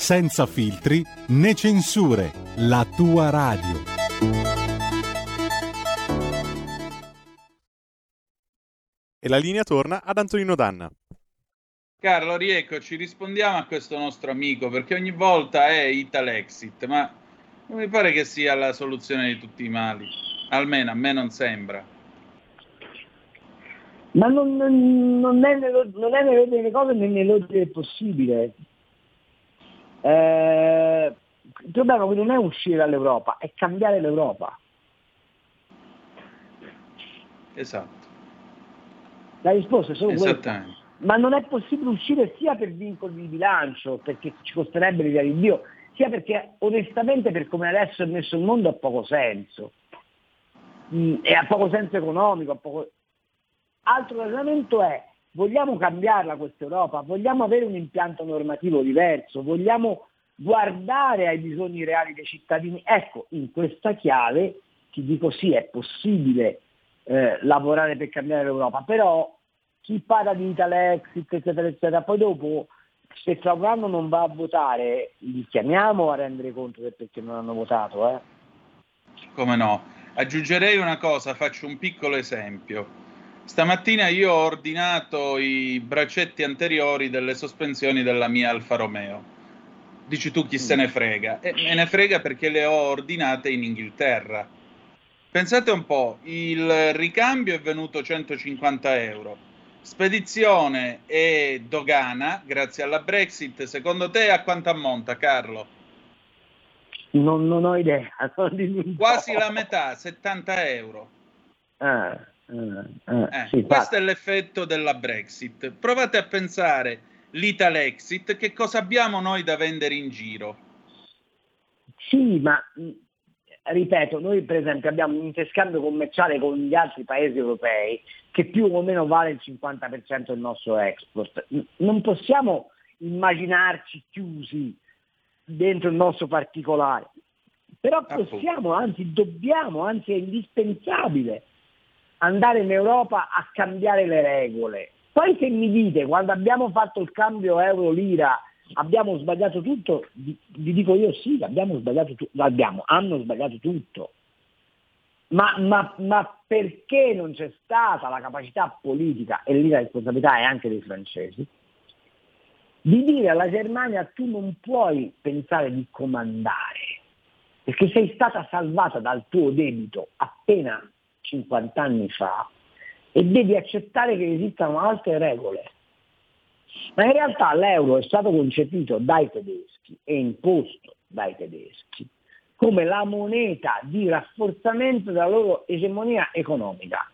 senza filtri né censure, la tua radio. E la linea torna ad Antonino Danna. Carlo, rieccoci, rispondiamo a questo nostro amico perché ogni volta è Italexit, ma non mi pare che sia la soluzione di tutti i mali. Almeno a me non sembra. Ma non, non- non è nello- non è nell'ordine delle cose né nell'ordine del possibile. Eh, il problema qui non è uscire dall'Europa, è cambiare l'Europa. Esatto, La risposta è solo questa. Ma non è possibile uscire sia per vincoli di bilancio, perché ci costerebbe l'idea di Dio, sia perché onestamente per come adesso è messo il mondo ha poco senso. Mm, e ha poco senso economico. ha poco- Altro ragionamento è, vogliamo cambiarla questa Europa? Vogliamo avere un impianto normativo diverso? Vogliamo guardare ai bisogni reali dei cittadini? Ecco, in questa chiave ti dico sì, è possibile eh, lavorare per cambiare l'Europa, però chi parla di Italexit, eccetera, eccetera, poi dopo se tra un anno non va a votare, li chiamiamo a rendere conto del perché non hanno votato, eh? Come no? Aggiungerei una cosa, faccio un piccolo esempio. Stamattina io ho ordinato i bracetti anteriori delle sospensioni della mia Alfa Romeo. Dici tu chi se ne frega? E me ne frega perché le ho ordinate in Inghilterra. Pensate un po', il ricambio è venuto 150 euro. Spedizione e dogana, grazie alla Brexit, secondo te a quanto ammonta, Carlo? Non, non ho idea. non. Quasi la metà, 70 euro. Ah, Eh, sì, questo è l'effetto della Brexit. Provate a pensare l'Italexit, che cosa abbiamo noi da vendere in giro? Sì, ma mh, ripeto, noi per esempio abbiamo un interscambio commerciale con gli altri paesi europei che più o meno vale il 50% del nostro export. Non possiamo immaginarci chiusi dentro il nostro particolare, però possiamo, anzi dobbiamo, anzi è indispensabile andare in Europa a cambiare le regole. Poi se mi dite, quando abbiamo fatto il cambio euro-lira, abbiamo sbagliato tutto, vi, vi dico io sì, abbiamo sbagliato tutto, abbiamo, hanno sbagliato tutto. Ma, ma- ma perché non c'è stata la capacità politica, e lì la responsabilità è anche dei francesi, di dire alla Germania tu non puoi pensare di comandare, perché sei stata salvata dal tuo debito appena 50 anni fa e devi accettare che esistano altre regole. Ma in realtà l'euro è stato concepito dai tedeschi e imposto dai tedeschi come la moneta di rafforzamento della loro egemonia economica.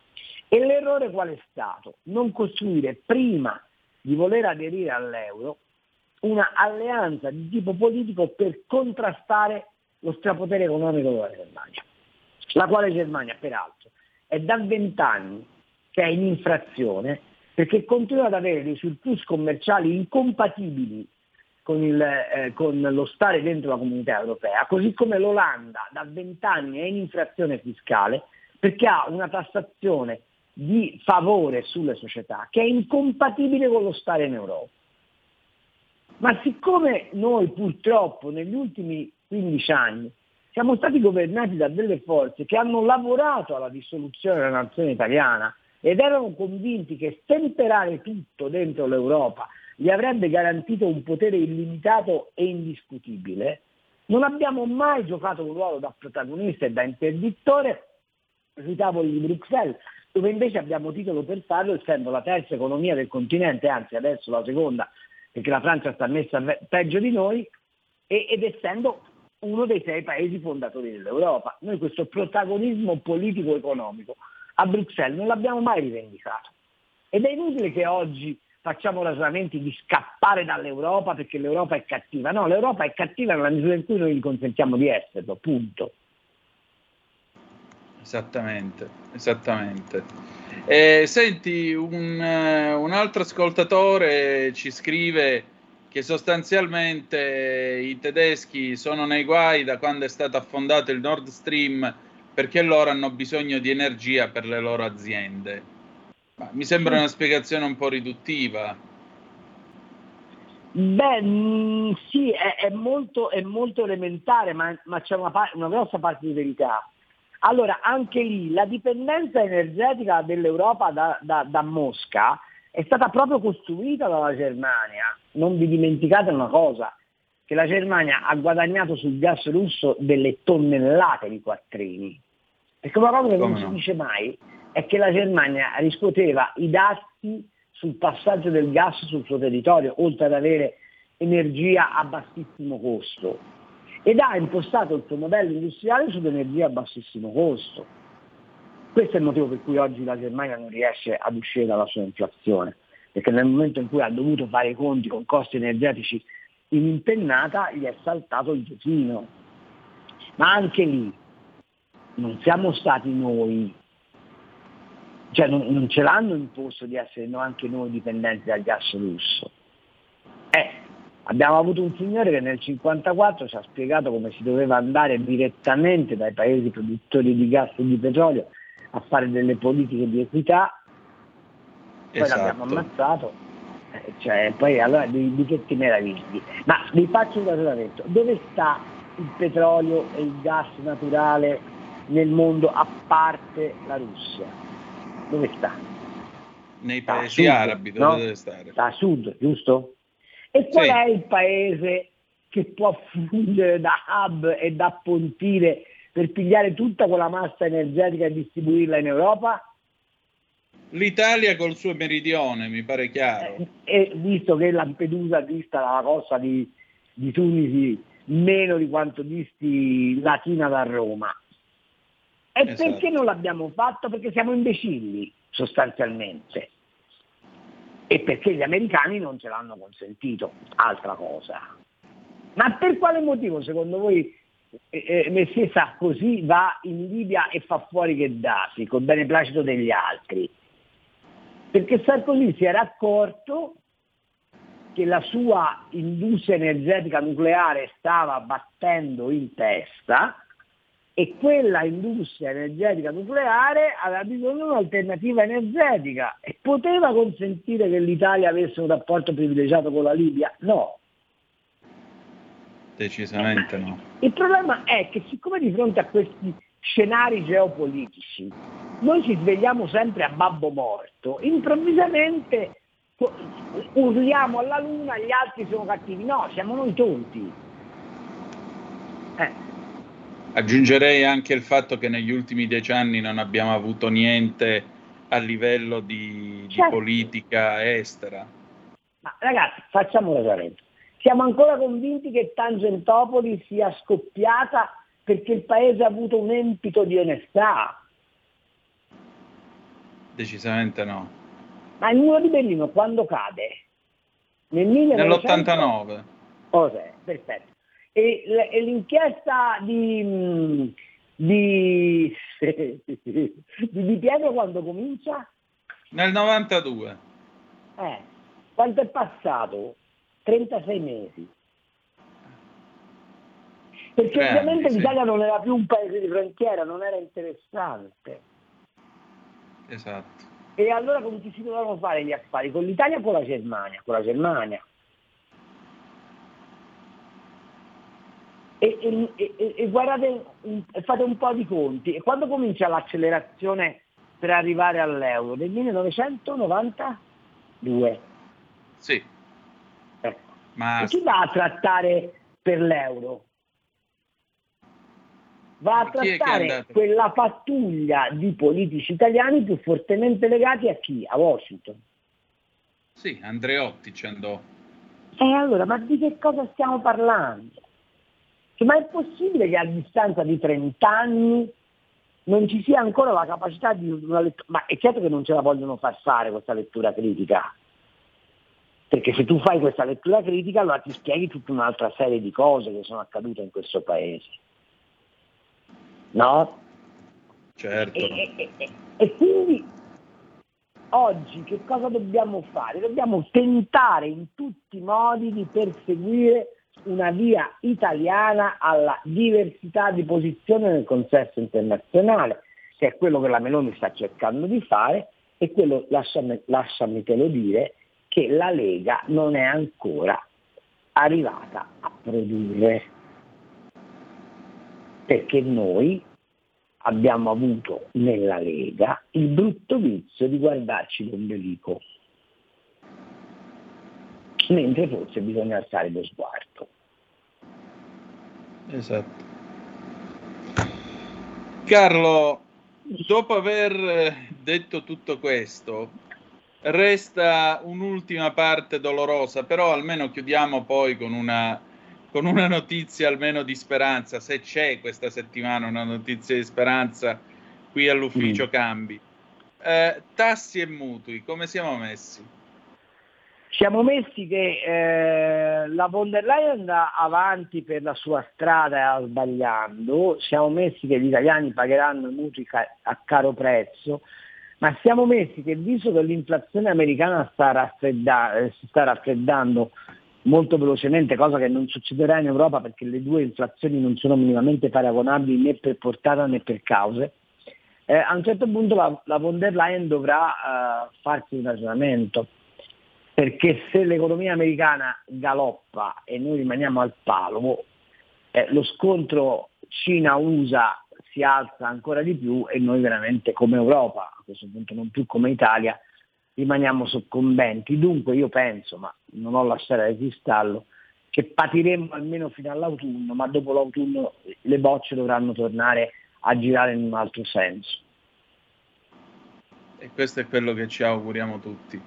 E l'errore qual è stato? Non costruire prima di voler aderire all'euro una alleanza di tipo politico per contrastare lo strapotere economico della Germania, la quale Germania peraltro è da vent'anni che è in infrazione perché continua ad avere dei surplus commerciali incompatibili con, il, eh, con lo stare dentro la comunità europea, così come l'Olanda da vent'anni è in infrazione fiscale perché ha una tassazione di favore sulle società che è incompatibile con lo stare in Europa. Ma siccome noi purtroppo negli ultimi 15 anni siamo stati governati da delle forze che hanno lavorato alla dissoluzione della nazione italiana ed erano convinti che stemperare tutto dentro l'Europa gli avrebbe garantito un potere illimitato e indiscutibile, non abbiamo mai giocato un ruolo da protagonista e da interdittore sui tavoli di Bruxelles, dove invece abbiamo titolo per farlo essendo la terza economia del continente, anzi adesso la seconda, perché la Francia sta messa peggio di noi, ed essendo uno dei sei paesi fondatori dell'Europa. Noi questo protagonismo politico-economico a Bruxelles non l'abbiamo mai rivendicato. Ed è inutile che oggi facciamo ragionamenti di scappare dall'Europa perché l'Europa è cattiva. No, l'Europa è cattiva nella misura in cui noi gli consentiamo di esserlo, punto. Esattamente, esattamente. Eh, senti, un, eh, un altro ascoltatore ci scrive che sostanzialmente i tedeschi sono nei guai da quando è stato affondato il Nord Stream perché loro hanno bisogno di energia per le loro aziende. Ma mi sembra una spiegazione un po' riduttiva. Beh, mm, sì, è, è molto, è molto elementare, ma, ma c'è una, una grossa parte di verità. Allora, anche lì la dipendenza energetica dell'Europa da, da- da Mosca è stata proprio costruita dalla Germania. Non vi dimenticate una cosa, che la Germania ha guadagnato sul gas russo delle tonnellate di quattrini. Perché una cosa che non si dice mai è che la Germania riscuoteva i dazi sul passaggio del gas sul suo territorio, oltre ad avere energia a bassissimo costo. Ed ha impostato il suo modello industriale sull'energia a bassissimo costo. Questo è il motivo per cui oggi la Germania non riesce ad uscire dalla sua inflazione, perché nel momento in cui ha dovuto fare i conti con costi energetici in impennata gli è saltato il giochino. Ma anche lì non siamo stati noi, cioè non, non ce l'hanno imposto di essere no- anche noi dipendenti dal gas russo. Eh, abbiamo avuto un signore che nel 1954 ci ha spiegato come si doveva andare direttamente dai paesi produttori di gas e di petrolio a fare delle politiche di equità, poi Esatto. l'abbiamo ammazzato, eh, cioè, poi allora di, di che ti meravigli? Ma vi faccio un ragionamento, dove sta il petrolio e il gas naturale nel mondo a parte la Russia? Dove sta? Nei paesi sud, arabi dove no? deve stare? Da sud, giusto? E qual Sì. è il paese che può fungere da hub e da pontile per pigliare tutta quella massa energetica e distribuirla in Europa? L'Italia col suo meridione, mi pare chiaro. E visto che Lampedusa dista dalla costa di, di Tunisi meno di quanto disti Latina da Roma. E Esatto. perché non l'abbiamo fatto? Perché siamo imbecilli, sostanzialmente. E perché gli americani non ce l'hanno consentito, altra cosa. Ma per quale motivo secondo voi eh, Messie Sarkozy va in Libia e fa fuori Gheddafi col beneplacito degli altri? Perché Sarkozy si era accorto che la sua industria energetica nucleare stava battendo in testa e quella industria energetica nucleare aveva bisogno di un'alternativa energetica e poteva consentire che l'Italia avesse un rapporto privilegiato con la Libia? No. Decisamente no. Il problema è che siccome di fronte a questi scenari geopolitici noi ci svegliamo sempre a babbo morto, improvvisamente urliamo alla luna, gli altri sono cattivi. No, siamo noi tonti. Eh, Aggiungerei anche il fatto che negli ultimi dieci anni non abbiamo avuto niente a livello di, di Certo. politica estera. Ma ragazzi, facciamo un ragionamento. Siamo ancora convinti che Tangentopoli sia scoppiata perché il paese ha avuto un empito di onestà. Decisamente no. Ma il muro di Berlino quando cade? Nel 1900? Nell'89. Cos'è? Perfetto. E, e l'inchiesta di, mm, di, di Di Pietro quando comincia? Nel 92. Eh, quanto è passato? 36 mesi. Perché Grandi, ovviamente sì. l'Italia non era più un paese di frontiera, non era interessante. Esatto. E allora con chi si dovevano fare gli affari? Con l'Italia o con la Germania? Con la Germania. E, e- e- e guardate, fate un po' di conti. E quando comincia l'accelerazione per arrivare all'euro? Nel 1992. Sì. Ma E chi va a trattare per l'euro? Va a trattare quella pattuglia di politici italiani più fortemente legati a chi? A Washington. sì, Andreotti ci andò. E allora, ma di che cosa stiamo parlando? Cioè, ma è possibile che a distanza di 30 anni non ci sia ancora la capacità di una lettura? Ma è certo che non ce la vogliono far fare questa lettura critica. Perché se tu fai questa lettura critica allora ti spieghi tutta un'altra serie di cose che sono accadute in questo paese. No? Certo. E, e- e- e quindi oggi che cosa dobbiamo fare? Dobbiamo tentare in tutti i modi di perseguire una via italiana alla diversità di posizione nel consesso internazionale, che è quello che la Meloni sta cercando di fare e quello, lasciami, lasciamitelo dire, che la Lega non è ancora arrivata a produrre perché noi abbiamo avuto nella Lega il brutto vizio di guardarci l'ombelico, mentre forse bisogna alzare lo sguardo. Esatto. Carlo, dopo aver eh, detto tutto questo, resta un'ultima parte dolorosa, però almeno chiudiamo poi con una, con una notizia almeno di speranza, se c'è questa settimana una notizia di speranza qui all'ufficio Cambi. Eh, tassi e mutui, come siamo messi? Siamo messi che eh, la von der Leyen andrà avanti per la sua strada sbagliando, siamo messi che gli italiani pagheranno i mutui ca- a caro prezzo, ma siamo messi che visto che l'inflazione americana sta, eh, si sta raffreddando molto velocemente, cosa che non succederà in Europa perché le due inflazioni non sono minimamente paragonabili né per portata né per cause, eh, a un certo punto la, la von der Leyen dovrà eh, farsi un ragionamento. Perché se l'economia americana galoppa e noi rimaniamo al palo, eh, lo scontro Cina-USA si alza ancora di più e noi veramente come Europa, a questo punto non più come Italia, rimaniamo soccombenti. Dunque io penso, ma non ho la sfera di cristallo, che patiremo almeno fino all'autunno, ma dopo l'autunno le bocce dovranno tornare a girare in un altro senso. E questo è quello che ci auguriamo tutti.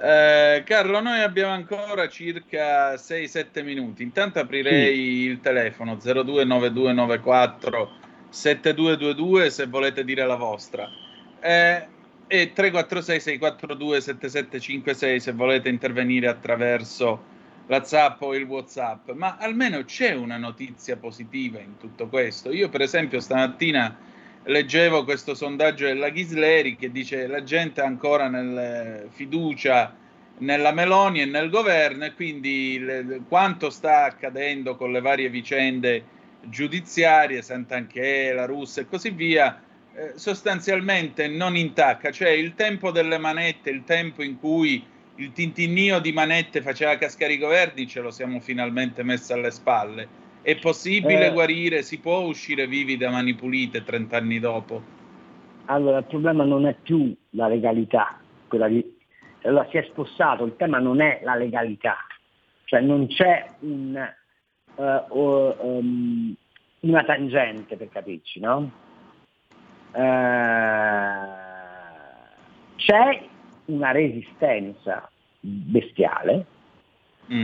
Eh, Carlo, noi abbiamo ancora circa 6-7 minuti. Intanto aprirei il telefono 029294 7222 se volete dire la vostra. Eh, e 346 642 7756 se volete intervenire attraverso la Zap o il WhatsApp. Ma almeno c'è una notizia positiva in tutto questo. Io, per esempio, stamattina leggevo questo sondaggio della Ghisleri che dice la gente ha ancora nel, fiducia nella Meloni e nel governo e quindi le- quanto sta accadendo con le varie vicende giudiziarie, Santanchè, la Russia e così via, eh, sostanzialmente non intacca, cioè il tempo delle manette, il tempo in cui il tintinnio di manette faceva cascare i governi, ce lo siamo finalmente messi alle spalle. È possibile Eh. guarire, si può uscire vivi da mani pulite 30 anni dopo? Allora, il problema non è più la legalità, quella di... allora, si è spostato, il tema non è la legalità, cioè non c'è un, eh, o- ehm, una tangente per capirci, no? Eh, c'è una resistenza bestiale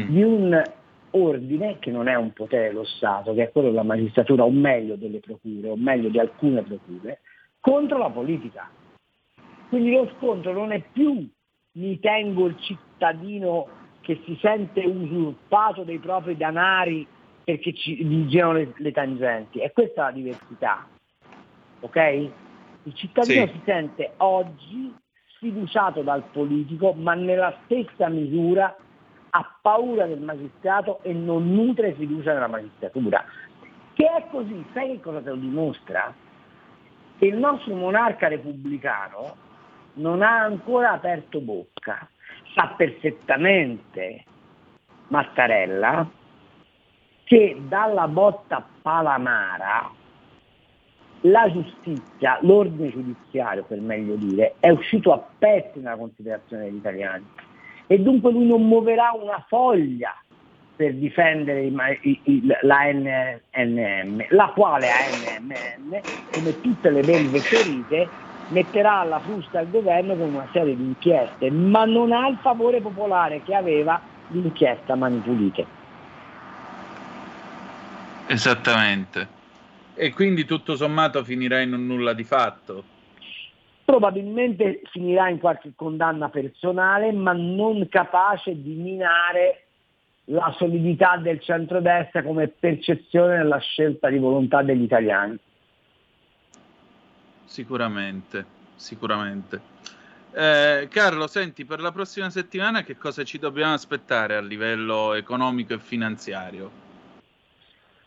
di un ordine che non è un potere dello Stato, che è quello della magistratura, o meglio delle procure, o meglio di alcune procure, contro la politica. Quindi lo scontro non è più mi tengo il cittadino che si sente usurpato dei propri danari perché ci girano le, le tangenti, è questa la diversità. Ok? Il cittadino Sì. si sente oggi sfiduciato dal politico, ma nella stessa misura ha paura del magistrato e non nutre fiducia nella magistratura. Che è così, sai che cosa te lo dimostra? Che il nostro monarca repubblicano non ha ancora aperto bocca, sa perfettamente Mattarella che dalla botta Palamara la giustizia, l'ordine giudiziario per meglio dire, è uscito a pezzi nella considerazione degli italiani e dunque lui non muoverà una foglia per difendere i ma- i- i- la NNM, la quale ANMN, come tutte le belve ferite, metterà alla frusta il governo con una serie di inchieste, ma non ha il favore popolare che aveva l'inchiesta Mani Pulite. Esattamente. E quindi tutto sommato finirà in un nulla di fatto. Probabilmente finirà in qualche condanna personale, ma non capace di minare la solidità del centrodestra come percezione della scelta di volontà degli italiani. Sicuramente, sicuramente. Eh, Carlo, senti, per la prossima settimana che cosa ci dobbiamo aspettare a livello economico e finanziario?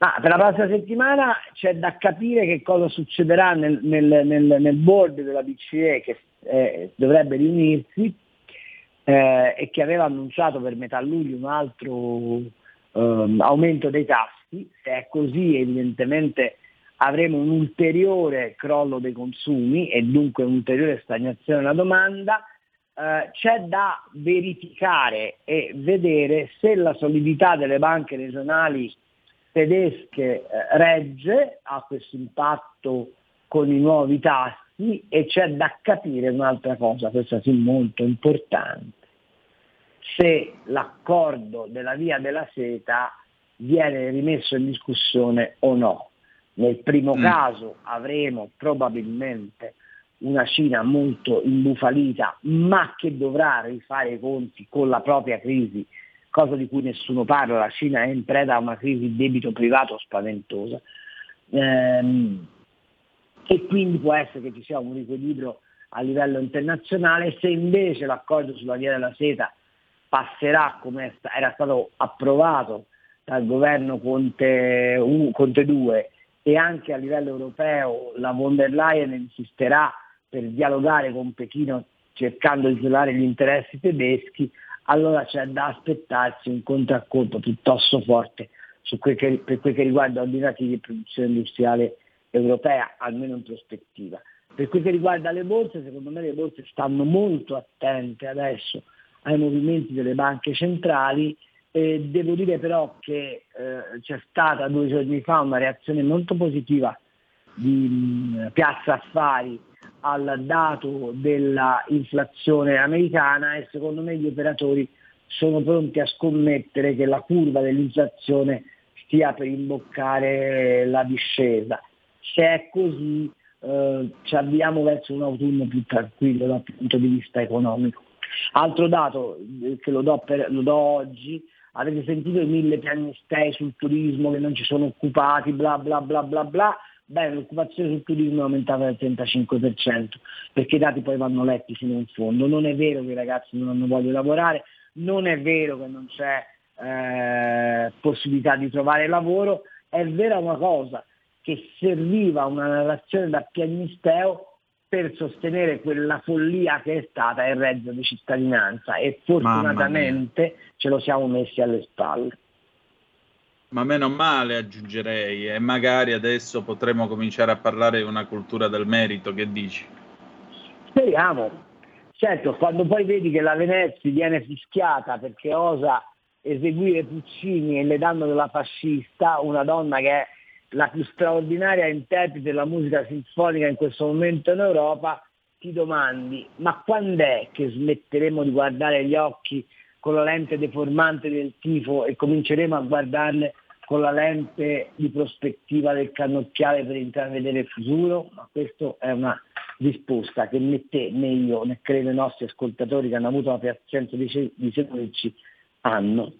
Ma per la prossima settimana c'è da capire che cosa succederà nel, nel- nel- nel board della BCE che eh, dovrebbe riunirsi eh, e che aveva annunciato per metà luglio un altro ehm, aumento dei tassi. Se è così evidentemente avremo un ulteriore crollo dei consumi e dunque un'ulteriore stagnazione della domanda. Eh, c'è da verificare e vedere se la solidità delle banche regionali tedesche eh, regge, ha questo impatto con i nuovi tassi e c'è da capire un'altra cosa, questa sì molto importante, se l'accordo della via della seta viene rimesso in discussione o no. Nel primo Mm. caso avremo probabilmente una Cina molto imbufalita, ma che dovrà rifare i conti con la propria crisi, cosa di cui nessuno parla. La Cina è in preda a una crisi di debito privato spaventosa. Ehm, e quindi può essere che ci sia un riequilibrio a livello internazionale. Se invece l'accordo sulla via della seta passerà come era stato approvato dal governo Conte, 1, Conte 2 e anche a livello europeo la von der Leyen insisterà per dialogare con Pechino cercando di tutelare gli interessi tedeschi, allora c'è da aspettarsi un contraccolpo piuttosto forte quel che- per quel che riguarda ordinativi e produzione industriale europea, almeno in prospettiva. Per quel che riguarda le borse, secondo me le borse stanno molto attente adesso ai movimenti delle banche centrali. Eh, devo dire però che eh, c'è stata due giorni fa una reazione molto positiva di mh, Piazza Affari al dato dell'inflazione americana e secondo me gli operatori sono pronti a scommettere che la curva dell'inflazione stia per imboccare la discesa. Se è così eh, ci avviamo verso un autunno più tranquillo dal punto di vista economico. Altro dato eh, che lo do, per- lo do oggi, avete sentito i mille piagnistei sul turismo che non ci sono occupati, bla bla bla bla bla, bene, l'occupazione sul turismo è aumentata del 35%, perché i dati poi vanno letti fino in fondo. Non è vero che i ragazzi non hanno voglia di lavorare, non è vero che non c'è eh, possibilità di trovare lavoro, è vera una cosa, che serviva una narrazione da piagnisteo per sostenere quella follia che è stata il reddito di cittadinanza e fortunatamente ce lo siamo messi alle spalle. Ma meno male aggiungerei, e magari adesso potremo cominciare a parlare di una cultura del merito, che dici? Speriamo. Certo, quando poi vedi che la Venezia viene fischiata perché osa eseguire Puccini e le danno della fascista, una donna che è la più straordinaria interprete della musica sinfonica in questo momento in Europa, ti domandi, ma quando è che smetteremo di guardare gli occhi con la lente deformante del tifo e cominceremo a guardarle con la lente di prospettiva del cannocchiale per intravedere il futuro? Ma questa è una risposta che né te né io né credo i nostri ascoltatori che hanno avuto la pazienza di, se- di seguirci hanno.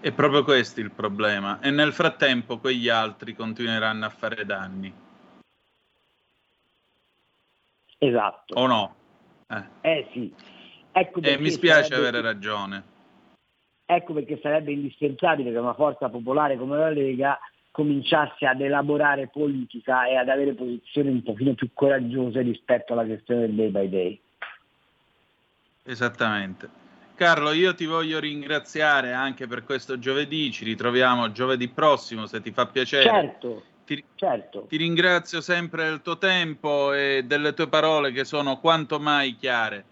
È proprio questo il problema. E nel frattempo quegli altri continueranno a fare danni. Esatto. O no? Eh. Eh sì. Ecco E perché mi spiace avere ragione. Ecco perché sarebbe indispensabile che una forza popolare come la Lega cominciasse ad elaborare politica e ad avere posizioni un pochino più coraggiose rispetto alla questione del day by day. Esattamente. Carlo, io ti voglio ringraziare anche per questo giovedì, ci ritroviamo giovedì prossimo se ti fa piacere. Certo, Ti, certo. ti ringrazio sempre del tuo tempo e delle tue parole che sono quanto mai chiare.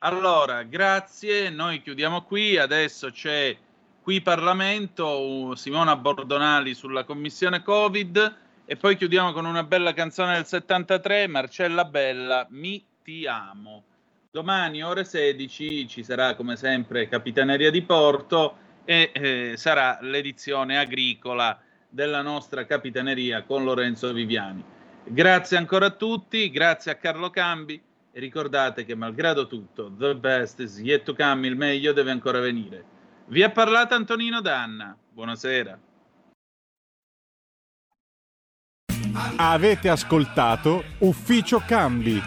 Allora, grazie, noi chiudiamo qui, adesso c'è qui Parlamento, Simona Bordonali sulla commissione Covid e poi chiudiamo con una bella canzone del 73, Marcella Bella, Mi ti amo. Domani ore 16 ci sarà come sempre Capitaneria di Porto e eh, sarà l'edizione agricola della nostra Capitaneria con Lorenzo Viviani. Grazie ancora a tutti, grazie a Carlo Cambi e ricordate che malgrado tutto, the best is yet to come, il meglio deve ancora venire. Vi ha parlato Antonino Danna, buonasera. Avete ascoltato Ufficio Cambi.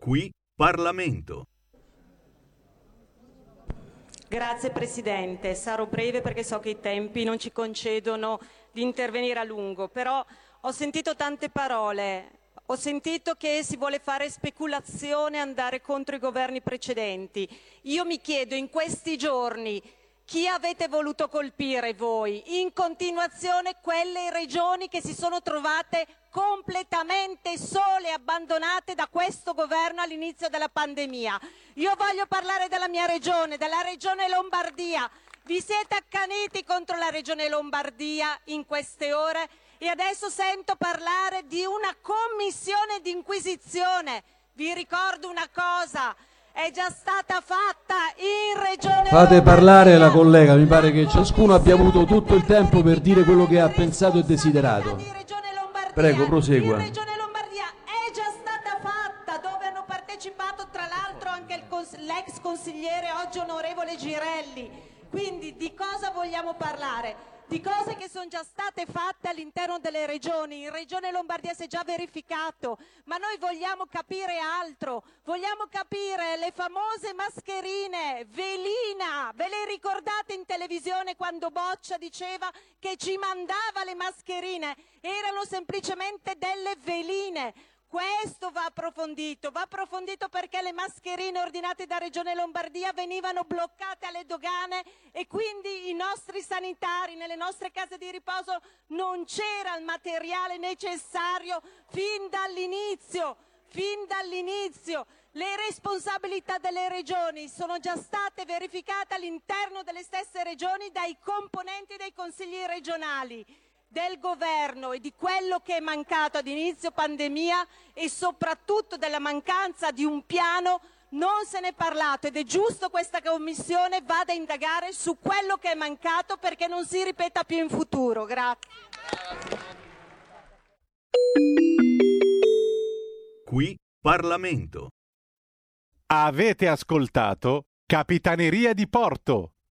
Qui Parlamento. Grazie Presidente, sarò breve perché so che i tempi non ci concedono di intervenire a lungo, però ho sentito tante parole, ho sentito che si vuole fare speculazione, andare contro i governi precedenti. Io mi chiedo in questi giorni chi avete voluto colpire voi? In continuazione quelle regioni che si sono trovate completamente sole, abbandonate da questo governo all'inizio della pandemia. Io voglio parlare della mia regione, della regione Lombardia. Vi siete accaniti contro la regione Lombardia in queste ore e adesso sento parlare di una commissione di inquisizione. Vi ricordo una cosa, è già stata fatta in regione Fate parlare la collega, mi pare che ciascuno abbia avuto tutto il tempo per dire quello che ha pensato e desiderato. Prego, prosegua. Regione Lombardia è già stata fatta, dove hanno partecipato tra l'altro anche cons- l'ex consigliere oggi onorevole Girelli. Quindi di cosa vogliamo parlare? Di cose che sono già state fatte all'interno delle regioni. In Regione Lombardia si è già verificato, ma noi vogliamo capire altro. Vogliamo capire le famose mascherine, velina. Ve le ricordate in televisione quando Boccia diceva che ci mandava le mascherine? Erano semplicemente delle veline. Questo va approfondito, va approfondito perché le mascherine ordinate da Regione Lombardia venivano bloccate alle dogane e quindi i nostri sanitari nelle nostre case di riposo non c'era il materiale necessario fin dall'inizio, fin dall'inizio. Le responsabilità delle regioni sono già state verificate all'interno delle stesse regioni dai componenti dei consigli regionali del governo e di quello che è mancato ad inizio pandemia e soprattutto della mancanza di un piano non se n'è parlato ed è giusto questa commissione vada a indagare su quello che è mancato perché non si ripeta più in futuro. Grazie. Qui Parlamento. Avete ascoltato Capitaneria di Porto.